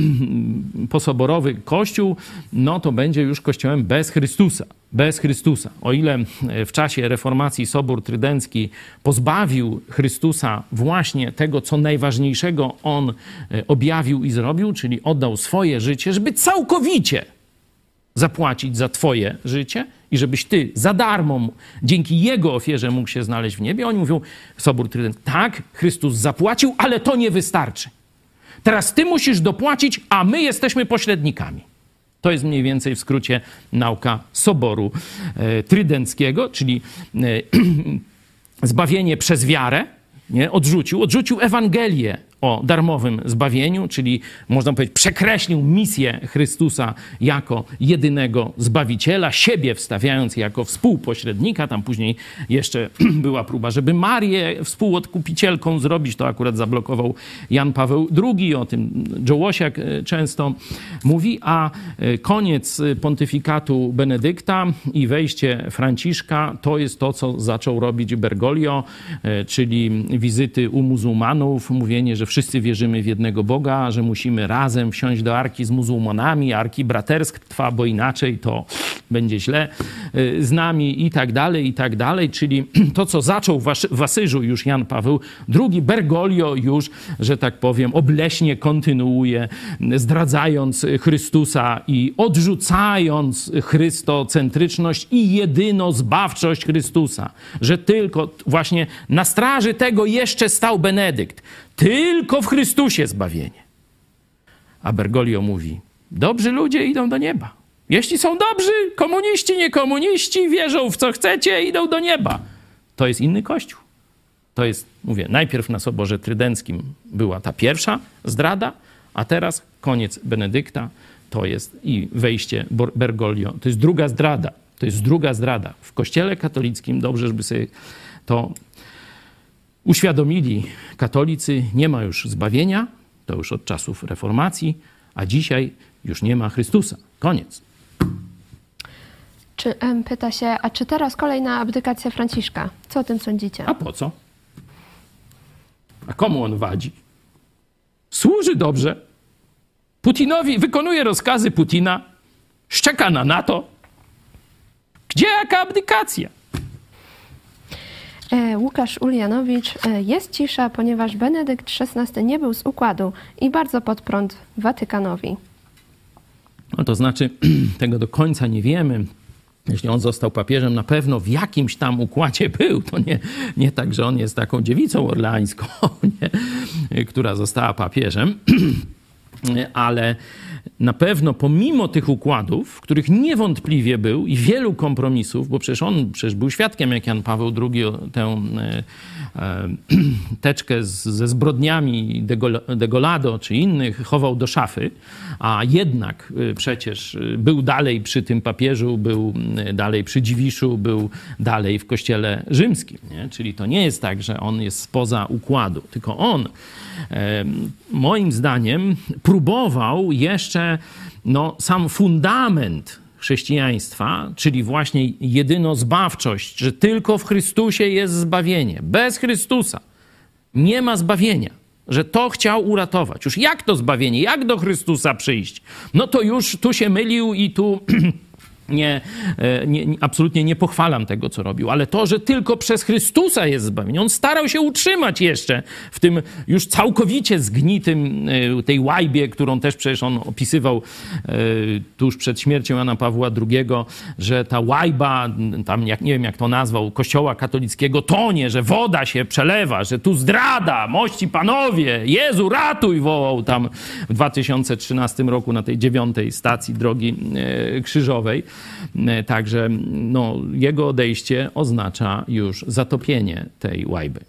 Posoborowy kościół, no to będzie już kościołem bez Chrystusa. Bez Chrystusa. O ile w czasie reformacji Sobór Trydencki pozbawił Chrystusa właśnie tego, co najważniejszego on e, objawił i zrobił, czyli oddał swoje życie, żeby całkowicie zapłacić za Twoje życie i żebyś Ty za darmo, dzięki Jego ofierze mógł się znaleźć w niebie. Oni mówią, Sobór Trydent, tak, Chrystus zapłacił, ale to nie wystarczy. Teraz Ty musisz dopłacić, a my jesteśmy pośrednikami. To jest mniej więcej w skrócie nauka Soboru e, Trydenckiego, czyli e, zbawienie przez wiarę, nie? odrzucił, odrzucił Ewangelię o darmowym zbawieniu, czyli można powiedzieć, przekreślił misję Chrystusa jako jedynego zbawiciela, siebie wstawiając jako współpośrednika. Tam później jeszcze była próba, żeby Marię współodkupicielką zrobić. To akurat zablokował Jan Paweł II. O tym Joe Łosiak e, często mówi. A e, koniec pontyfikatu Benedykta i wejście Franciszka to jest to, co zaczął robić Bergoglio, e, czyli wizyty u muzułmanów, mówienie, że wszyscy wierzymy w jednego Boga, że musimy razem wsiąść do arki z muzułmanami, arki braterstwa, bo inaczej to będzie źle y, z nami i tak dalej, i tak dalej. Czyli to, co zaczął w Asyżu już Jan Paweł II, Bergoglio już, że tak powiem, obleśnie kontynuuje, zdradzając Chrystusa i odrzucając chrystocentryczność i jedyno zbawczość Chrystusa. Że tylko właśnie na straży tego jeszcze stał Benedykt. Tylko w Chrystusie zbawienie. A Bergoglio mówi, dobrzy ludzie idą do nieba. Jeśli są dobrzy, komuniści, nie komuniści, wierzą w co chcecie, idą do nieba. To jest inny kościół. To jest, mówię, najpierw na Soborze Trydenckim była ta pierwsza zdrada, a teraz koniec Benedykta, to jest i wejście Bergoglio. To jest druga zdrada. To jest druga zdrada. W kościele katolickim, dobrze, żeby sobie to uświadomili katolicy, nie ma już zbawienia, to już od czasów reformacji, a dzisiaj już nie ma Chrystusa. Koniec. Czy, pyta się, a czy teraz kolejna abdykacja Franciszka? Co o tym sądzicie? A po co? A komu on wadzi? Służy dobrze. Putinowi wykonuje rozkazy Putina, szczeka na NATO. Gdzie jaka abdykacja? E, Łukasz Ulianowicz, e, jest cisza, ponieważ Benedykt XVI nie był z układu i bardzo pod prąd Watykanowi. No to znaczy, tego do końca nie wiemy. Jeśli on został papieżem, na pewno w jakimś tam układzie był. To nie, nie tak, że on jest taką dziewicą orleańską, nie, która została papieżem, ale na pewno pomimo tych układów, w których niewątpliwie był i wielu kompromisów, bo przecież on przecież był świadkiem, jak Jan Paweł II tę e, e, teczkę z, ze zbrodniami Degolado czy innych chował do szafy, a jednak e, przecież był dalej przy tym papieżu, był dalej przy Dziwiszu, był dalej w kościele rzymskim. Nie? Czyli to nie jest tak, że on jest spoza układu, tylko on moim zdaniem próbował jeszcze no, sam fundament chrześcijaństwa, czyli właśnie jedyno zbawczość, że tylko w Chrystusie jest zbawienie. Bez Chrystusa nie ma zbawienia. Że to chciał uratować. Już jak to zbawienie? Jak do Chrystusa przyjść? No to już tu się mylił i tu nie, e, nie, absolutnie nie pochwalam tego, co robił, ale to, że tylko przez Chrystusa jest zbawienie. On starał się utrzymać jeszcze w tym już całkowicie zgnitym e, tej łajbie, którą też przecież on opisywał e, tuż przed śmiercią Jana Pawła II, że ta łajba, tam jak, nie wiem jak to nazwał, kościoła katolickiego tonie, że woda się przelewa, że tu zdrada, mości panowie, Jezu ratuj, wołał tam w 2013 roku na tej dziewiątej stacji drogi krzyżowej. E, także no, jego odejście oznacza już zatopienie tej łajby.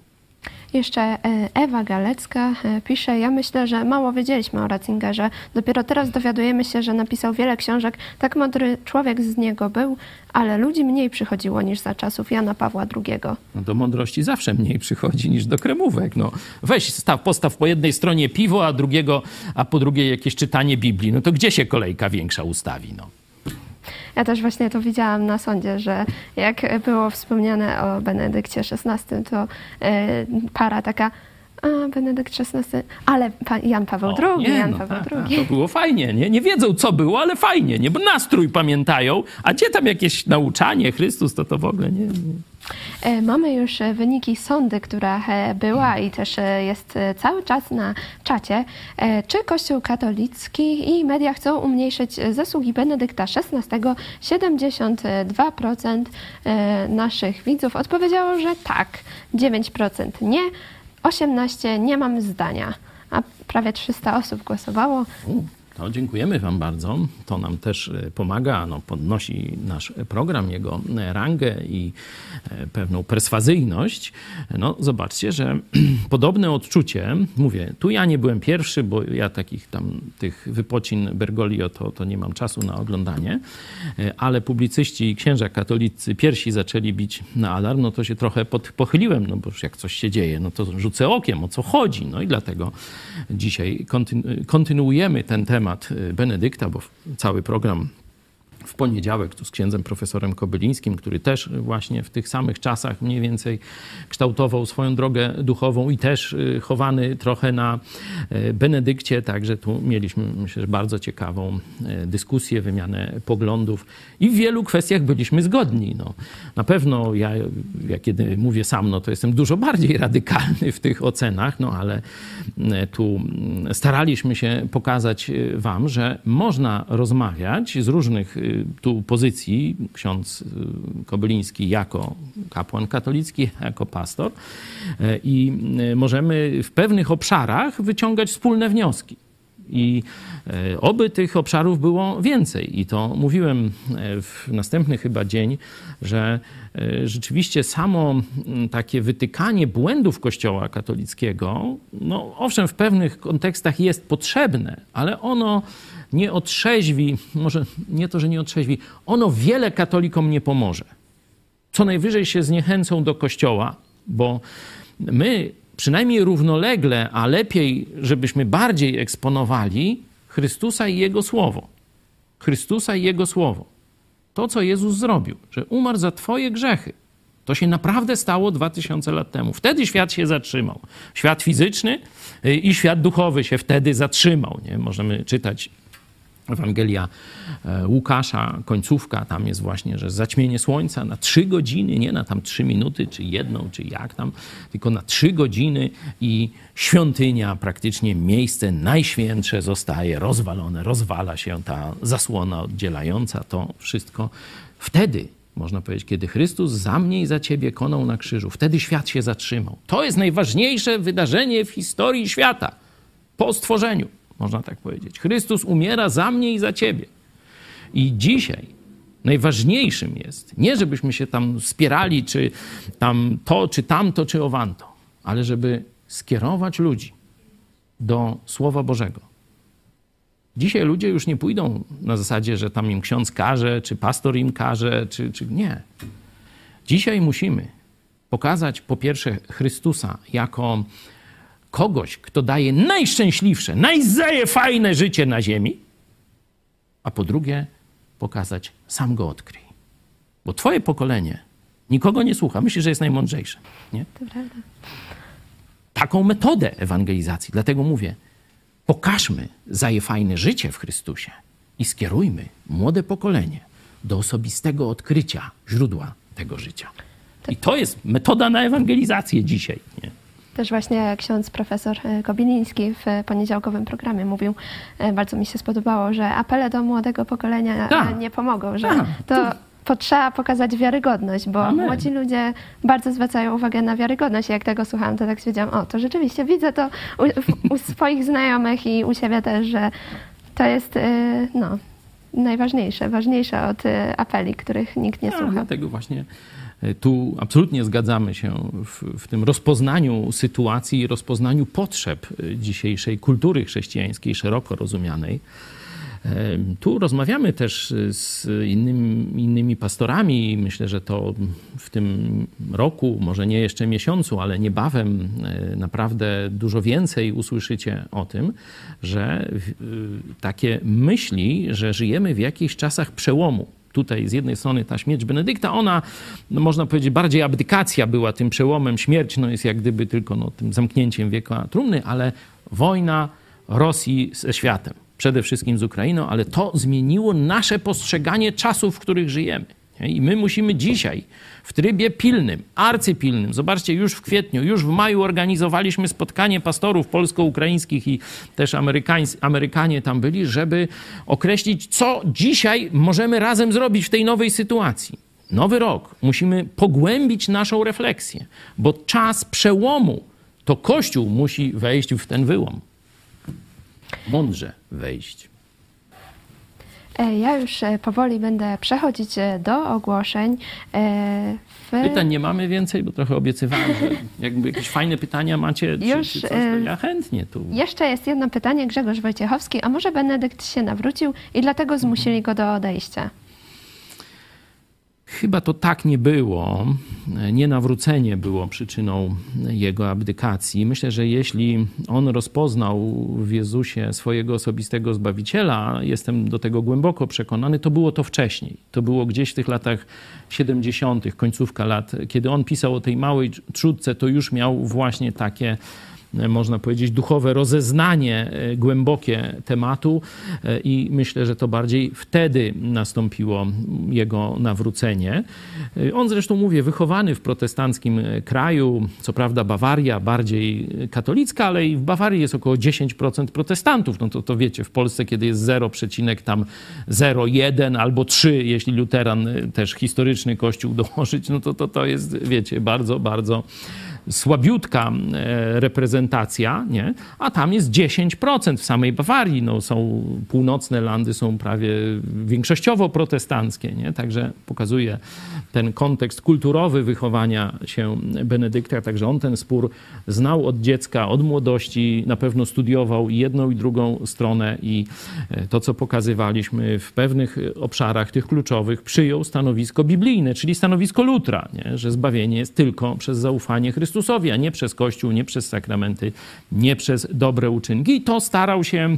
Jeszcze e, Ewa Galecka e, pisze, ja myślę, że mało wiedzieliśmy o Ratzingerze. Dopiero teraz dowiadujemy się, że napisał wiele książek. Tak mądry człowiek z niego był, ale ludzi mniej przychodziło niż za czasów Jana Pawła II. No do mądrości zawsze mniej przychodzi niż do kremówek. No, weź staw, postaw po jednej stronie piwo, a, drugiego, a po drugiej jakieś czytanie Biblii. No to gdzie się kolejka większa ustawi? No? Ja też właśnie to widziałam na sądzie, że jak było wspomniane o Benedykcie XVI, to e, para taka a, Benedykt XVI, ale Jan Paweł o, II, nie, Jan no, Paweł ta, II. To było fajnie, nie? Nie wiedzą, co było, ale fajnie, nie? Bo nastrój pamiętają, a gdzie tam jakieś nauczanie, Chrystus, to to w ogóle nie. nie. E, mamy już e, wyniki sądy, która e, była i też jest cały czas na czacie. Czy Kościół katolicki i media chcą umniejszyć zasługi Benedykta XVI? 72% naszych widzów odpowiedziało, że tak, 9% nie, 18% nie mam zdania, a prawie 300 osób głosowało. To dziękujemy Wam bardzo. To nam też e, pomaga, no, podnosi nasz program, jego e, rangę i e, pewną perswazyjność. No, zobaczcie, że podobne odczucie, mówię, tu ja nie byłem pierwszy, bo ja takich tam tych wypocin Bergoglio to, to nie mam czasu na oglądanie, ale publicyści i księża katolicy pierwsi zaczęli bić na alarm, no to się trochę pod, pochyliłem, no bo już jak coś się dzieje, no to rzucę okiem, o co chodzi. No i dlatego dzisiaj kontynu kontynuujemy ten temat temat Benedykta, bo cały program w poniedziałek tu z księdzem profesorem Kobylińskim, który też właśnie w tych samych czasach mniej więcej kształtował swoją drogę duchową i też y, chowany trochę na y, Benedykcie, także tu mieliśmy myślę, bardzo ciekawą dyskusję, wymianę poglądów i w wielu kwestiach byliśmy zgodni. No, na pewno ja, ja kiedy mówię sam, no to jestem dużo bardziej radykalny w tych ocenach, no ale tu staraliśmy się pokazać wam, że można rozmawiać z różnych tu pozycji, ksiądz y, Kobyliński jako kapłan katolicki, jako pastor i y, możemy w pewnych obszarach wyciągać wspólne wnioski. I e, oby tych obszarów było więcej. I to mówiłem e, w następny chyba dzień, że e, rzeczywiście samo takie wytykanie błędów Kościoła katolickiego, no owszem, w pewnych kontekstach jest potrzebne, ale ono nie otrzeźwi, może nie to, że nie otrzeźwi, ono wiele katolikom nie pomoże. Co najwyżej się zniechęcą do Kościoła, bo my przynajmniej równolegle, a lepiej, żebyśmy bardziej eksponowali Chrystusa i Jego Słowo. Chrystusa i Jego Słowo. To, co Jezus zrobił, że umarł za Twoje grzechy. To się naprawdę stało 2000 lat temu. Wtedy świat się zatrzymał. Świat fizyczny y, i świat duchowy się wtedy zatrzymał. Nie? Możemy czytać Ewangelia e, Łukasza, końcówka, tam jest właśnie, że zaćmienie słońca na trzy godziny, nie na tam trzy minuty, czy jedną, czy jak tam, tylko na trzy godziny i świątynia, praktycznie miejsce najświętsze zostaje rozwalone, rozwala się ta zasłona oddzielająca to wszystko. Wtedy, można powiedzieć, kiedy Chrystus za mnie i za ciebie konął na krzyżu, wtedy świat się zatrzymał. To jest najważniejsze wydarzenie w historii świata po stworzeniu można tak powiedzieć. Chrystus umiera za mnie i za ciebie. I dzisiaj najważniejszym jest nie, żebyśmy się tam spierali, czy tam to, czy tamto, czy owanto, ale żeby skierować ludzi do Słowa Bożego. Dzisiaj ludzie już nie pójdą na zasadzie, że tam im ksiądz każe, czy pastor im każe, czy, czy nie. Dzisiaj musimy pokazać po pierwsze Chrystusa jako kogoś, kto daje najszczęśliwsze, najzaje fajne życie na ziemi, a po drugie pokazać, sam go odkryj. Bo twoje pokolenie nikogo nie słucha, myśli, że jest najmądrzejsze. Nie? To prawda. Taką metodę ewangelizacji. Dlatego mówię, pokażmy zaje fajne życie w Chrystusie i skierujmy młode pokolenie do osobistego odkrycia źródła tego życia. I to jest metoda na ewangelizację dzisiaj. Nie? Też właśnie ksiądz profesor e, Kobiliński w poniedziałkowym programie mówił, e, bardzo mi się spodobało, że apele do młodego pokolenia Tak. nie pomogą, że Tak, to potrzeba pokazać wiarygodność, bo Amen. młodzi ludzie bardzo zwracają uwagę na wiarygodność. Jak tego słuchałam, to tak stwierdziłam, o, to rzeczywiście widzę to u, u swoich znajomych i u siebie też, że to jest, e, no, najważniejsze, ważniejsze od e, apeli, których nikt nie A, słucha. Dlatego właśnie e, tu absolutnie zgadzamy się w, w tym rozpoznaniu sytuacji i rozpoznaniu potrzeb e, dzisiejszej kultury chrześcijańskiej, szeroko rozumianej. E, Tu rozmawiamy też z innymi, innymi pastorami. Myślę, że to w tym roku, może nie jeszcze miesiącu, ale niebawem e, naprawdę dużo więcej usłyszycie o tym, że takie myśli, że żyjemy w jakichś czasach przełomu. Tutaj z jednej strony ta śmierć Benedykta, ona, no można powiedzieć, bardziej abdykacja była tym przełomem. Śmierć no, jest jak gdyby tylko no, tym zamknięciem wieka trumny, ale wojna Rosji ze światem przede wszystkim z Ukrainą, ale to zmieniło nasze postrzeganie czasów, w których żyjemy. I my musimy dzisiaj w trybie pilnym, arcypilnym, zobaczcie, już w kwietniu, już w maju organizowaliśmy spotkanie pastorów polsko-ukraińskich i też Amerykańs- Amerykanie tam byli, żeby określić, co dzisiaj możemy razem zrobić w tej nowej sytuacji. Nowy rok. Musimy pogłębić naszą refleksję, bo czas przełomu to Kościół musi wejść w ten wyłom mądrze wejść. E, Ja już e, powoli będę przechodzić e, do ogłoszeń. W... Pytań nie mamy więcej, bo trochę obiecywałem, że jakby jakieś fajne pytania macie, czy, Już, czy coś, ja chętnie tu. Jeszcze jest jedno pytanie, Grzegorz Wojciechowski, a może Benedykt się nawrócił i dlatego zmusili go do odejścia? Chyba to tak nie było. Nienawrócenie było przyczyną jego abdykacji. Myślę, że jeśli on rozpoznał w Jezusie swojego osobistego zbawiciela, jestem do tego głęboko przekonany, to było to wcześniej. To było gdzieś w tych latach 70., końcówka lat, kiedy on pisał o tej małej trzódce, to już miał właśnie takie można powiedzieć, duchowe rozeznanie e, głębokie tematu e, i myślę, że to bardziej wtedy nastąpiło jego nawrócenie. E, On zresztą, mówię, wychowany w protestanckim e, kraju, co prawda Bawaria bardziej katolicka, ale i w Bawarii jest około 10% protestantów. No to, to wiecie, w Polsce, kiedy jest 0, tam 0,1 albo 3, jeśli luteran e, też historyczny kościół dołożyć, no to, to to jest, wiecie, bardzo, bardzo słabiutka e, reprezentacja, nie? a tam jest 10% w samej Bawarii. No, są północne landy są prawie większościowo protestanckie, nie? także pokazuje ten kontekst kulturowy wychowania się Benedykta, także on ten spór znał od dziecka, od młodości, na pewno studiował jedną i drugą stronę i e, to, co pokazywaliśmy w pewnych obszarach tych kluczowych, przyjął stanowisko biblijne, czyli stanowisko Lutra, nie? że zbawienie jest tylko przez zaufanie Chrystusowi, a nie przez Kościół, nie przez sakramenty, nie przez dobre uczynki. I to starał się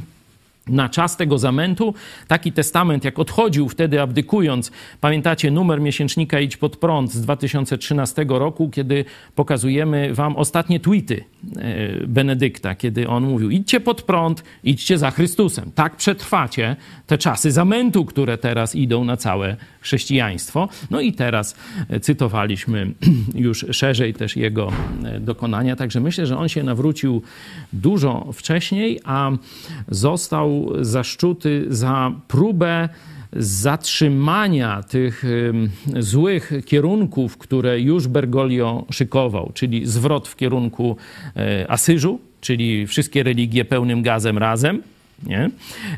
na czas tego zamętu. Taki testament, jak odchodził wtedy abdykując, pamiętacie numer miesięcznika Idź pod prąd z 2013 roku, kiedy pokazujemy wam ostatnie tweety e, Benedykta, kiedy on mówił idźcie pod prąd, idźcie za Chrystusem. Tak przetrwacie te czasy zamętu, które teraz idą na całe chrześcijaństwo. No i teraz e, cytowaliśmy już szerzej też jego e, dokonania, także myślę, że on się nawrócił dużo wcześniej, a został zaszczuty za próbę zatrzymania tych złych kierunków, które już Bergoglio szykował, czyli zwrot w kierunku e, Asyżu, czyli wszystkie religie pełnym gazem razem, nie?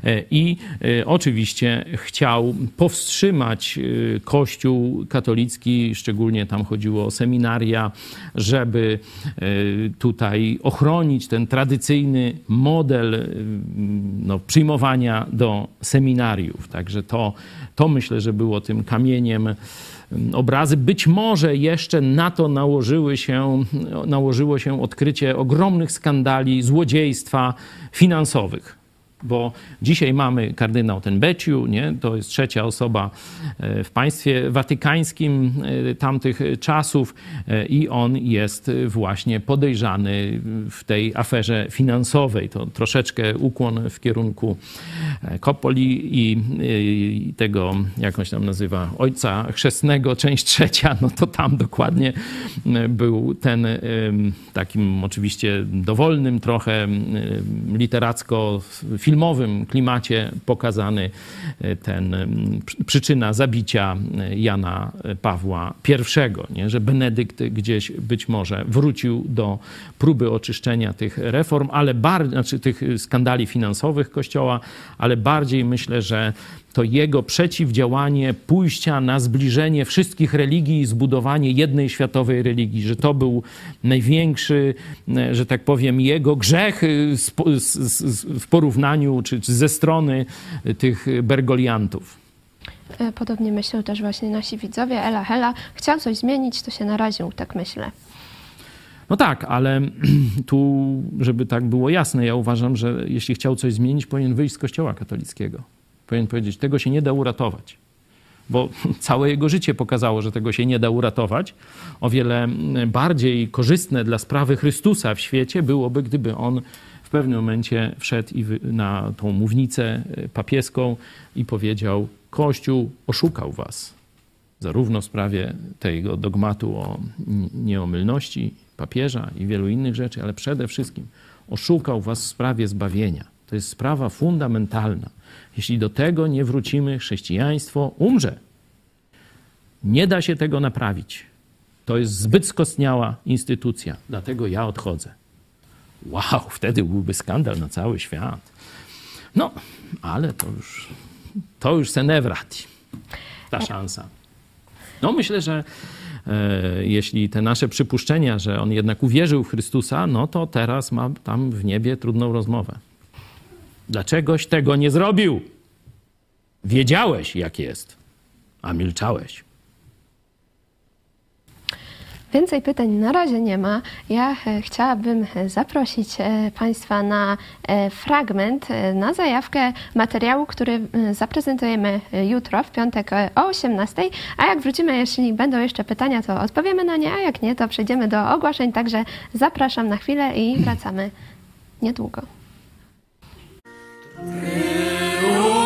E, I e, oczywiście chciał powstrzymać e, Kościół katolicki, szczególnie tam chodziło o seminaria, żeby tutaj ochronić ten tradycyjny model no, przyjmowania do seminariów. Także to, to myślę, że było tym kamieniem obrazy. Być może jeszcze na to nałożyły się, nałożyło się odkrycie ogromnych skandali złodziejstwa finansowych bo dzisiaj mamy kardynał ten Beciu, nie? to jest trzecia osoba e, w państwie watykańskim e, tamtych czasów e, i on jest właśnie podejrzany w tej aferze finansowej. To troszeczkę ukłon w kierunku Kopoli i tego, jak tam nazywa, ojca chrzestnego, część trzecia, no to tam dokładnie był ten takim oczywiście dowolnym trochę literacko filmowym klimacie pokazany e, ten przyczyna zabicia e, Jana Pawła I, nie? że Benedykt gdzieś być może wrócił do próby oczyszczenia tych reform, ale bardziej, znaczy tych skandali finansowych Kościoła, ale bardziej myślę, że to jego przeciwdziałanie pójścia na zbliżenie wszystkich religii i zbudowanie jednej światowej religii, że to był największy, e, że tak powiem, jego grzech e, w porównaniu czy ze strony tych bergoliantów. E, podobnie myślą też właśnie nasi widzowie. Ela Hela chciał coś zmienić, to się naraził, tak myślę. No tak, ale tu, żeby tak było jasne, ja uważam, że jeśli chciał coś zmienić, powinien wyjść z Kościoła katolickiego powinien powiedzieć, tego się nie da uratować. Bo całe jego życie pokazało, że tego się nie da uratować. O wiele bardziej korzystne dla sprawy Chrystusa w świecie byłoby, gdyby on w pewnym momencie wszedł na tą mównicę e, papieską i powiedział: Kościół oszukał was. Zarówno w sprawie tego dogmatu o nieomylności papieża i wielu innych rzeczy, ale przede wszystkim oszukał was w sprawie zbawienia. To jest sprawa fundamentalna. Jeśli do tego nie wrócimy, chrześcijaństwo umrze. Nie da się tego naprawić. To jest zbyt skostniała instytucja, dlatego ja odchodzę. Wow, wtedy byłby skandal na cały świat. No, ale to już, to już se nie wrati, ta szansa. No, myślę, że e, jeśli te nasze przypuszczenia, że on jednak uwierzył w Chrystusa, no to teraz ma tam w niebie trudną rozmowę. Dlaczegoś tego nie zrobił? Wiedziałeś, jak jest, a milczałeś. Więcej pytań na razie nie ma. Ja e, chciałabym zaprosić e, Państwa na e, fragment, na zajawkę materiału, który zaprezentujemy jutro, w piątek o 18. A jak wrócimy, jeśli będą jeszcze pytania, to odpowiemy na nie, a jak nie, to przejdziemy do ogłoszeń. Także zapraszam na chwilę i wracamy niedługo. Deus.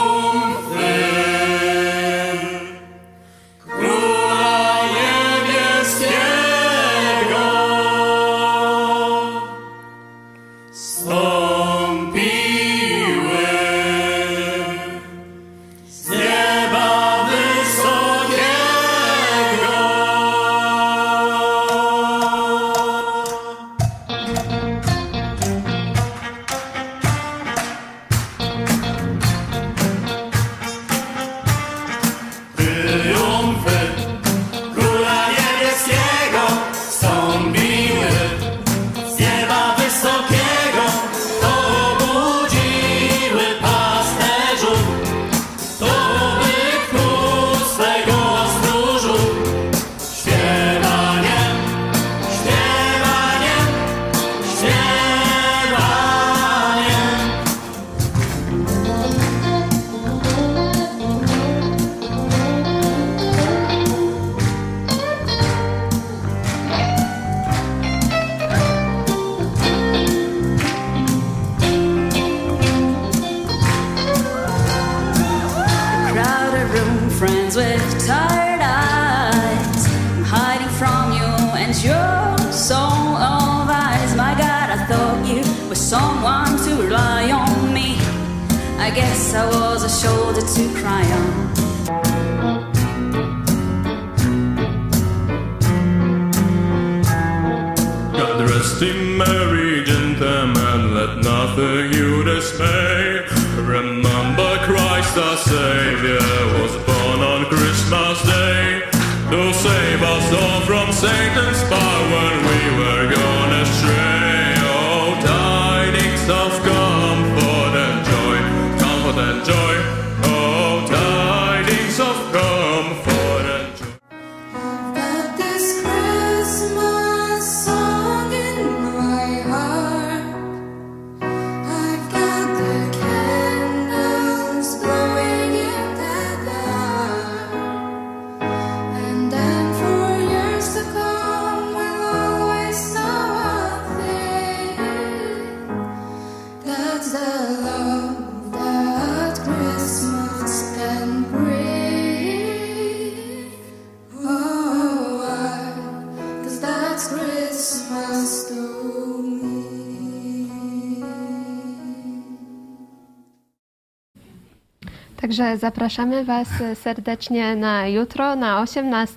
Także zapraszamy Was serdecznie na jutro, na 18.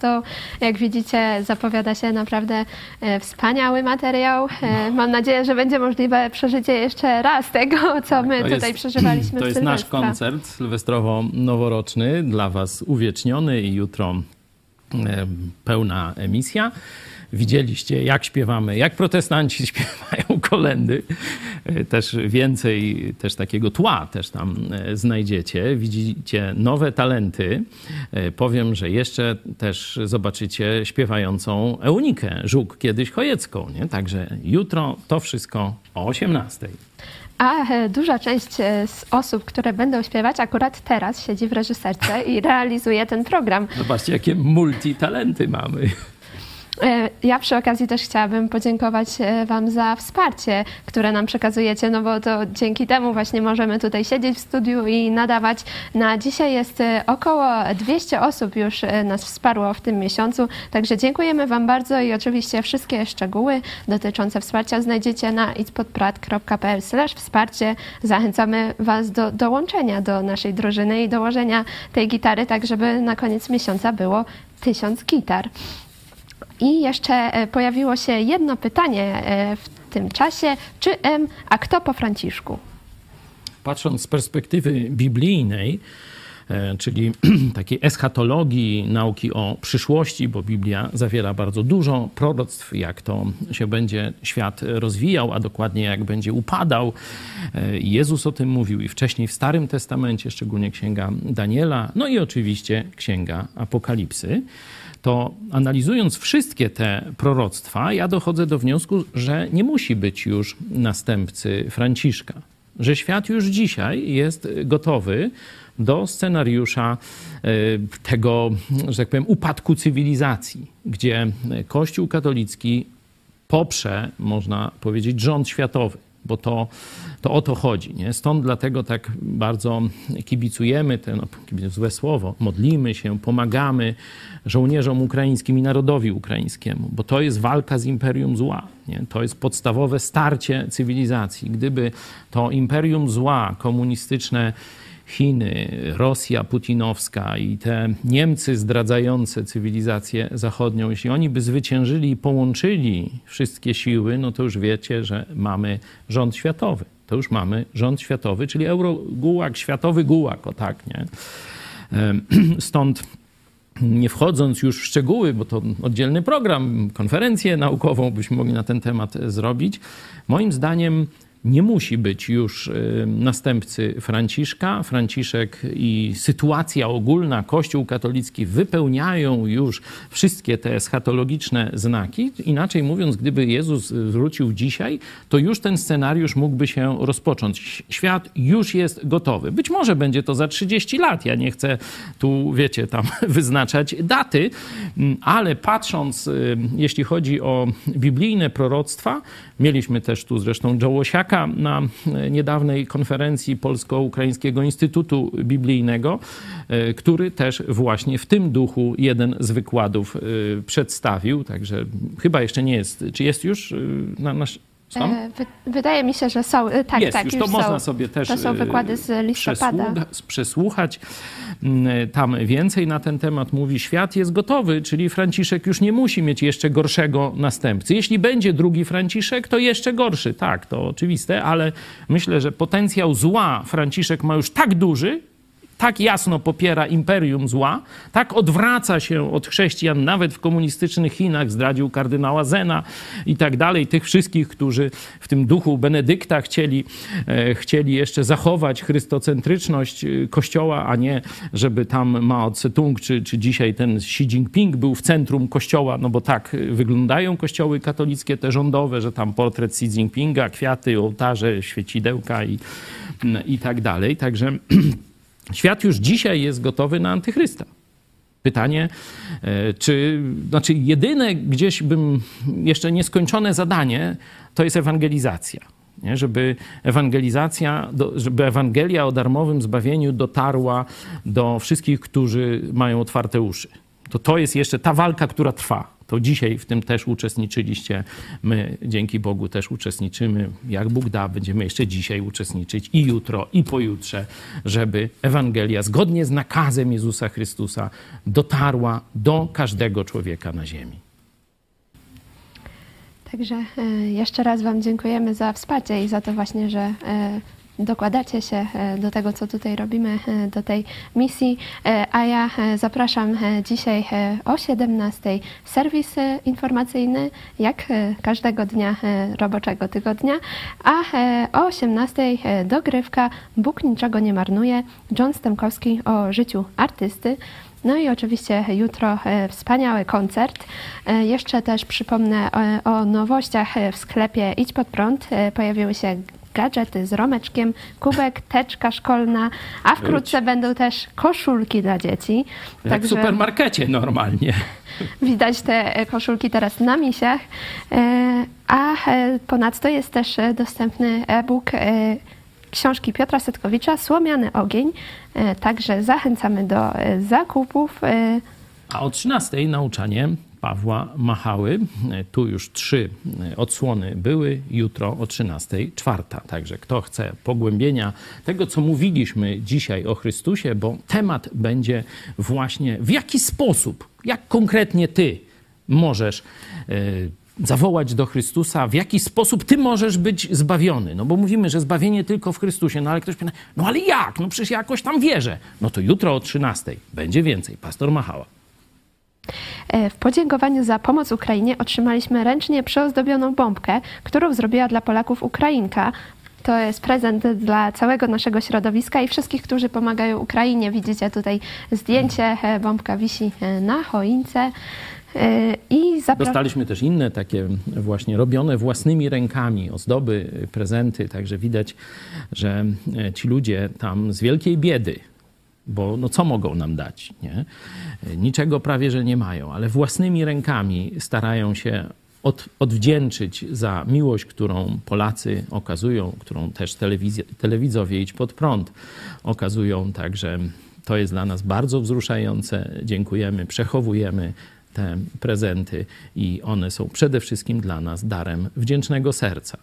Jak widzicie, zapowiada się naprawdę e, wspaniały materiał. E, Mam nadzieję, że będzie możliwe przeżycie jeszcze raz tego, co my To tutaj jest- przeżywaliśmy To jest nasz koncert sylwestrowo-noworoczny, dla Was uwieczniony i jutro e, pełna emisja. Widzieliście, jak śpiewamy, jak protestanci śpiewają kolendy. E, Też więcej też takiego tła też tam e, znajdziecie. Widzicie nowe talenty. E, Powiem, że jeszcze też zobaczycie śpiewającą Eunikę Żuk, kiedyś Chojecką. Nie? Także jutro to wszystko o 18. A duża część z osób, które będą śpiewać, akurat teraz siedzi w reżyserce i realizuje ten program. Zobaczcie, jakie multitalenty mamy. E, Ja przy okazji też chciałabym podziękować e, Wam za wsparcie, które nam przekazujecie, no bo to dzięki temu właśnie możemy tutaj siedzieć w studiu i nadawać. Na dzisiaj jest e, około 200 osób już nas wsparło w tym miesiącu, także dziękujemy Wam bardzo i oczywiście wszystkie szczegóły dotyczące wsparcia znajdziecie na itspodprat.pl wsparcie. Zachęcamy Was do dołączenia do naszej drużyny i dołożenia tej gitary, tak żeby na koniec miesiąca było tysiąc gitar. I jeszcze e, pojawiło się jedno pytanie e, w tym czasie. Czy M, a kto po Franciszku? Patrząc z perspektywy biblijnej, e, czyli takiej eschatologii, nauki o przyszłości, bo Biblia zawiera bardzo dużo proroctw, jak to się będzie świat rozwijał, a dokładnie jak będzie upadał. Jezus o tym mówił i wcześniej w Starym Testamencie, szczególnie Księga Daniela, no i oczywiście Księga Apokalipsy to analizując wszystkie te proroctwa, ja dochodzę do wniosku, że nie musi być już następcy Franciszka. Że świat już dzisiaj jest gotowy do scenariusza e, tego, że tak powiem, upadku cywilizacji, gdzie Kościół katolicki poprze, można powiedzieć, rząd światowy, bo to, to o to chodzi. Nie? Stąd dlatego tak bardzo kibicujemy, te, no, złe słowo, modlimy się, pomagamy żołnierzom ukraińskim i narodowi ukraińskiemu, bo to jest walka z imperium zła. Nie? To jest podstawowe starcie cywilizacji. Gdyby to imperium zła komunistyczne Chiny, Rosja putinowska i te Niemcy zdradzające cywilizację zachodnią, jeśli oni by zwyciężyli i połączyli wszystkie siły, no to już wiecie, że mamy rząd światowy. To już mamy rząd światowy, czyli eurogułak, światowy gułak, o tak, nie? Stąd nie wchodząc już w szczegóły, bo to oddzielny program, konferencję naukową byśmy mogli na ten temat zrobić, moim zdaniem nie musi być już y, następcy Franciszka. Franciszek i sytuacja ogólna, Kościół katolicki wypełniają już wszystkie te eschatologiczne znaki. Inaczej mówiąc, gdyby Jezus wrócił dzisiaj, to już ten scenariusz mógłby się rozpocząć. Świat już jest gotowy. Być może będzie to za 30 lat. Ja nie chcę tu, wiecie, tam wyznaczać daty, mm, ale patrząc, y, jeśli chodzi o biblijne proroctwa, mieliśmy też tu zresztą Joe Na e, niedawnej konferencji Polsko-Ukraińskiego Instytutu Biblijnego, e, który też właśnie w tym duchu jeden z wykładów e, przedstawił. Także chyba jeszcze nie jest. Czy jest już na nasz. E, wy, wydaje mi się, że są. e, Tak, jest, tak, już już to są. można sobie też To są e, wykłady z listopada. przesłucha- przesłuchać. Mm, Tam więcej na ten temat mówi. Świat jest gotowy, czyli Franciszek już nie musi mieć jeszcze gorszego następcy. Jeśli będzie drugi Franciszek, to jeszcze gorszy. Tak, to oczywiste, ale myślę, że potencjał zła Franciszek ma już tak duży, tak jasno popiera imperium zła, tak odwraca się od chrześcijan, nawet w komunistycznych Chinach, zdradził kardynała Zena i tak dalej, tych wszystkich, którzy w tym duchu Benedykta chcieli, e, chcieli jeszcze zachować chrystocentryczność e, Kościoła, a nie żeby tam Mao Tse-tung czy, czy dzisiaj ten Xi Jinping był w centrum Kościoła, no bo tak e, wyglądają kościoły katolickie, te rządowe, że tam portret Xi Jinpinga, kwiaty, ołtarze, świecidełka i, i tak dalej. Także Świat już dzisiaj jest gotowy na antychrysta. Pytanie, e, czy, znaczy jedyne gdzieś bym, jeszcze nieskończone zadanie, to jest ewangelizacja. Nie? Żeby ewangelizacja, żeby Ewangelia o darmowym zbawieniu dotarła do wszystkich, którzy mają otwarte uszy. To to jest jeszcze ta walka, która trwa. To dzisiaj w tym też uczestniczyliście. My dzięki Bogu też uczestniczymy. Jak Bóg da, będziemy jeszcze dzisiaj uczestniczyć i jutro, i pojutrze, żeby Ewangelia zgodnie z nakazem Jezusa Chrystusa dotarła do każdego człowieka na ziemi. Także e, jeszcze raz Wam dziękujemy za wsparcie i za to właśnie, że e, dokładacie się e, do tego, co tutaj robimy, e, do tej misji. E, A ja zapraszam dzisiaj o 17 serwis informacyjny, jak każdego dnia roboczego tygodnia, a o 18 e, dogrywka Bóg niczego nie marnuje, John Stemkowski o życiu artysty. No i oczywiście jutro wspaniały koncert. Jeszcze też przypomnę o nowościach w sklepie Idź Pod Prąd. Pojawiły się gadżety z romeczkiem, kubek, teczka szkolna, a wkrótce będą też koszulki dla dzieci. Jak w supermarkecie normalnie. Widać te e, koszulki teraz na misiach. E, A e, ponadto jest też dostępny e-book książki Piotra Setkowicza Słomiany ogień. Także zachęcamy do zakupów. A o 13 nauczanie Pawła Machały. Tu już trzy odsłony były, jutro o 13 czwarta. Także kto chce pogłębienia tego, co mówiliśmy dzisiaj o Chrystusie, bo temat będzie właśnie w jaki sposób, jak konkretnie ty możesz e, zawołać do Chrystusa, w jaki sposób ty możesz być zbawiony. No bo mówimy, że zbawienie tylko w Chrystusie, no ale ktoś pyta, no ale jak? No przecież ja jakoś tam wierzę. No to jutro o 13 będzie więcej. Pastor Machała. E, W podziękowaniu za pomoc Ukrainie otrzymaliśmy ręcznie przyozdobioną bombkę, którą zrobiła dla Polaków Ukrainka. To jest prezent dla całego naszego środowiska i wszystkich, którzy pomagają Ukrainie. Widzicie tutaj zdjęcie, e, bombka wisi e, na choince. I zapraszam. Dostaliśmy też inne takie właśnie robione własnymi rękami ozdoby, prezenty, także widać, że ci ludzie tam z wielkiej biedy, bo no co mogą nam dać, nie? Niczego prawie, że nie mają, ale własnymi rękami starają się od, odwdzięczyć za miłość, którą Polacy okazują, którą też telewizja, telewidzowie Idź Pod Prąd okazują, także to jest dla nas bardzo wzruszające. Dziękujemy, przechowujemy te prezenty i one są przede wszystkim dla nas darem wdzięcznego serca.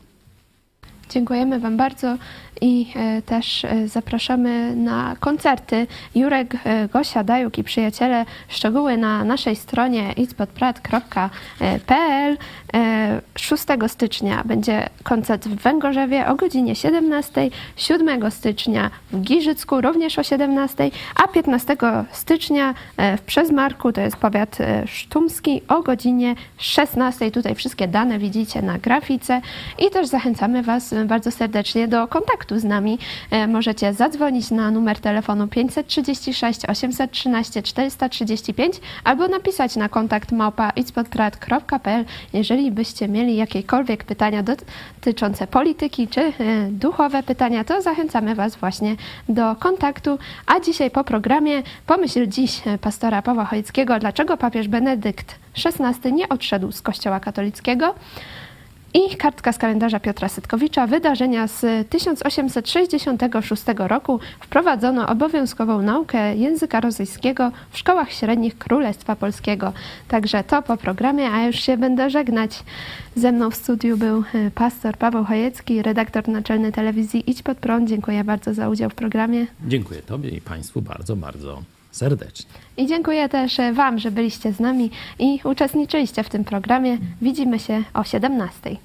Dziękujemy Wam bardzo i e, też e, zapraszamy na koncerty. Jurek, e, Gosia, Dajuk i przyjaciele. Szczegóły na naszej stronie idzpodprat.pl. E, 6 stycznia będzie koncert w Węgorzewie o godzinie 17, 7 stycznia w Giżycku również o 17, a 15 stycznia w Przezmarku, to jest powiat sztumski, o godzinie 16. Tutaj wszystkie dane widzicie na grafice i też zachęcamy Was bardzo serdecznie do kontaktu z nami. E, Możecie zadzwonić na numer telefonu 536 813 435 albo napisać na kontakt małpa jeżeli byście mieli jakiekolwiek pytania dotyczące polityki czy e, duchowe pytania, to zachęcamy Was właśnie do kontaktu. A dzisiaj po programie pomyśl dziś e, pastora Pawła Chojeckiego, dlaczego papież Benedykt XVI nie odszedł z Kościoła katolickiego. I kartka z kalendarza Piotra Sytkowicza. Wydarzenia z 1866 roku wprowadzono obowiązkową naukę języka rosyjskiego w szkołach średnich Królestwa Polskiego. Także to po programie, a już się będę żegnać. Ze mną w studiu był e, pastor Paweł Chojecki, redaktor naczelny telewizji Idź Pod Prąd. Dziękuję bardzo za udział w programie. Dziękuję Tobie i Państwu bardzo, bardzo serdecznie. I dziękuję też e, Wam, że byliście z nami i uczestniczyliście w tym programie. Widzimy się o 17.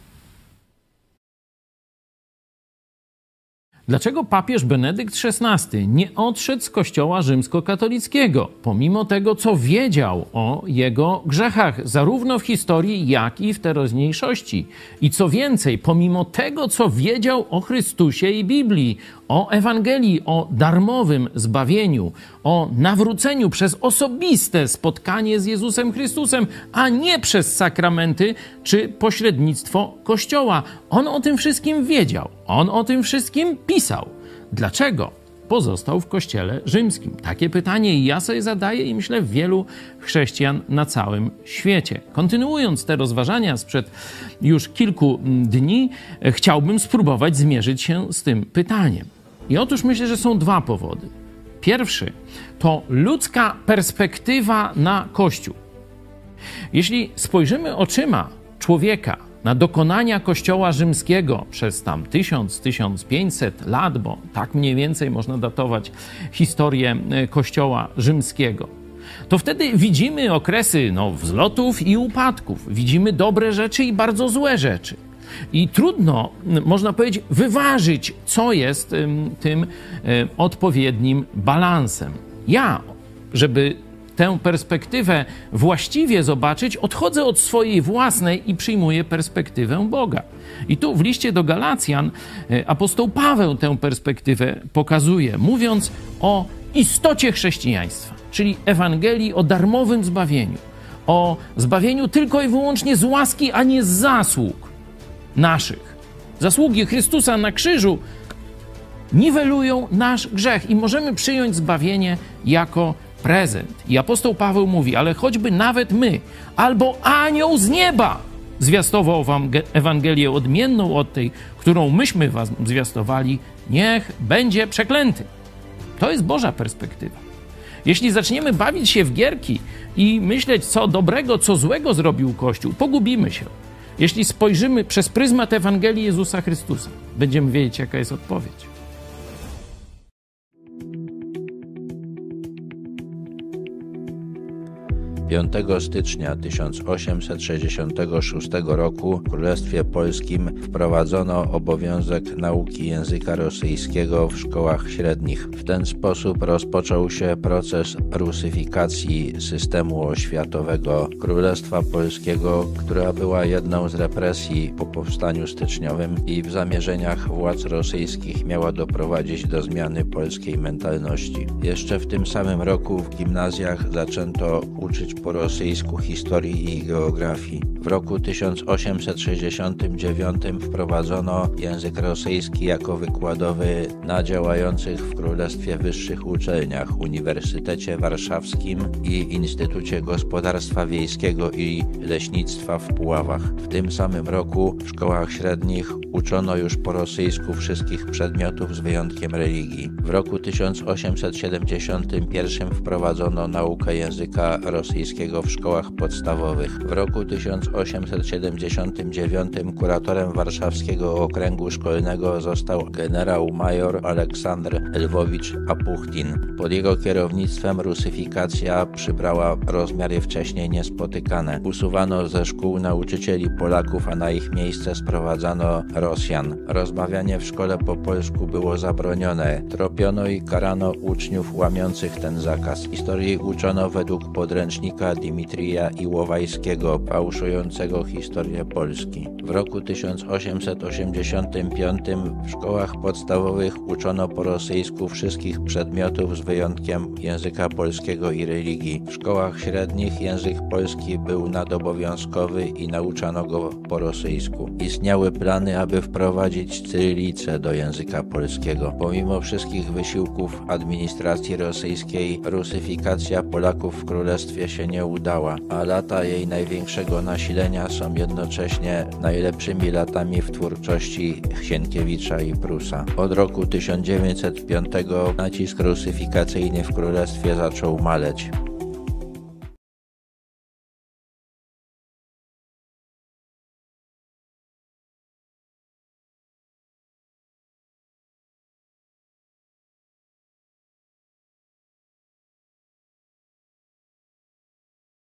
Dlaczego papież Benedykt XVI nie odszedł z kościoła rzymskokatolickiego, pomimo tego, co wiedział o jego grzechach, zarówno w historii, jak i w teraźniejszości? I co więcej, pomimo tego, co wiedział o Chrystusie i Biblii, o Ewangelii, o darmowym zbawieniu, o nawróceniu przez osobiste spotkanie z Jezusem Chrystusem, a nie przez sakramenty czy pośrednictwo Kościoła. On o tym wszystkim wiedział, on o tym wszystkim pisał. Dlaczego? Pozostał w Kościele Rzymskim. Takie pytanie ja sobie zadaję i myślę wielu chrześcijan na całym świecie. Kontynuując te rozważania sprzed już kilku dni, chciałbym spróbować zmierzyć się z tym pytaniem. I otóż myślę, że są dwa powody. Pierwszy to ludzka perspektywa na Kościół. Jeśli spojrzymy oczyma człowieka na dokonania Kościoła rzymskiego przez tam 1000-1500 lat, bo tak mniej więcej można datować historię e, Kościoła rzymskiego, to wtedy widzimy okresy no, wzlotów i upadków. Widzimy dobre rzeczy i bardzo złe rzeczy. I trudno, można powiedzieć, wyważyć, co jest ym, tym y, odpowiednim balansem. Ja, żeby tę perspektywę właściwie zobaczyć, odchodzę od swojej własnej i przyjmuję perspektywę Boga. I tu w liście do Galacjan y, apostoł Paweł tę perspektywę pokazuje, mówiąc o istocie chrześcijaństwa, czyli Ewangelii o darmowym zbawieniu, o zbawieniu tylko i wyłącznie z łaski, a nie z zasług naszych. Zasługi Chrystusa na krzyżu niwelują nasz grzech i możemy przyjąć zbawienie jako prezent. I apostoł Paweł mówi, ale choćby nawet my, albo anioł z nieba zwiastował wam Ewangelię odmienną od tej, którą myśmy wam zwiastowali, niech będzie przeklęty. To jest Boża perspektywa. Jeśli zaczniemy bawić się w gierki i myśleć, co dobrego, co złego zrobił Kościół, pogubimy się. Jeśli spojrzymy przez pryzmat Ewangelii Jezusa Chrystusa, będziemy wiedzieć, jaka jest odpowiedź. Piątego stycznia 1866 roku w Królestwie Polskim wprowadzono obowiązek nauki języka rosyjskiego w szkołach średnich. W ten sposób rozpoczął się proces rusyfikacji systemu oświatowego Królestwa Polskiego, która była jedną z represji po powstaniu styczniowym i w zamierzeniach władz rosyjskich miała doprowadzić do zmiany polskiej mentalności. Jeszcze w tym samym roku w gimnazjach zaczęto uczyć po rosyjsku historii i geografii. W roku 1869 wprowadzono język rosyjski jako wykładowy na działających w Królestwie Wyższych Uczelniach, Uniwersytecie Warszawskim i Instytucie Gospodarstwa Wiejskiego i Leśnictwa w Puławach. W tym samym roku w szkołach średnich uczono już po rosyjsku wszystkich przedmiotów z wyjątkiem religii. W roku 1871 wprowadzono naukę języka rosyjskiego w szkołach podstawowych. W roku 1879 kuratorem warszawskiego okręgu szkolnego został generał major Aleksander Lwowicz Apuchtin. Pod jego kierownictwem rusyfikacja przybrała rozmiary wcześniej niespotykane. Usuwano ze szkół nauczycieli Polaków, a na ich miejsce sprowadzano Rosjan. Rozmawianie w szkole po polsku było zabronione. Tropiono i karano uczniów łamiących ten zakaz. Historii uczono według podręcznika Dimitrija Iłowajskiego, fałszującego historię Polski. W roku 1885 w szkołach podstawowych uczono po rosyjsku wszystkich przedmiotów z wyjątkiem języka polskiego i religii. W szkołach średnich język polski był nadobowiązkowy i nauczano go po rosyjsku. Istniały plany, aby wprowadzić cyrylicę do języka polskiego. Pomimo wszystkich wysiłków administracji rosyjskiej, rusyfikacja Polaków w królestwie się nie udała, a lata jej największego nasilenia są jednocześnie najlepszymi latami w twórczości Sienkiewicza i Prusa. Od roku 1905 nacisk rusyfikacyjny w królestwie zaczął maleć.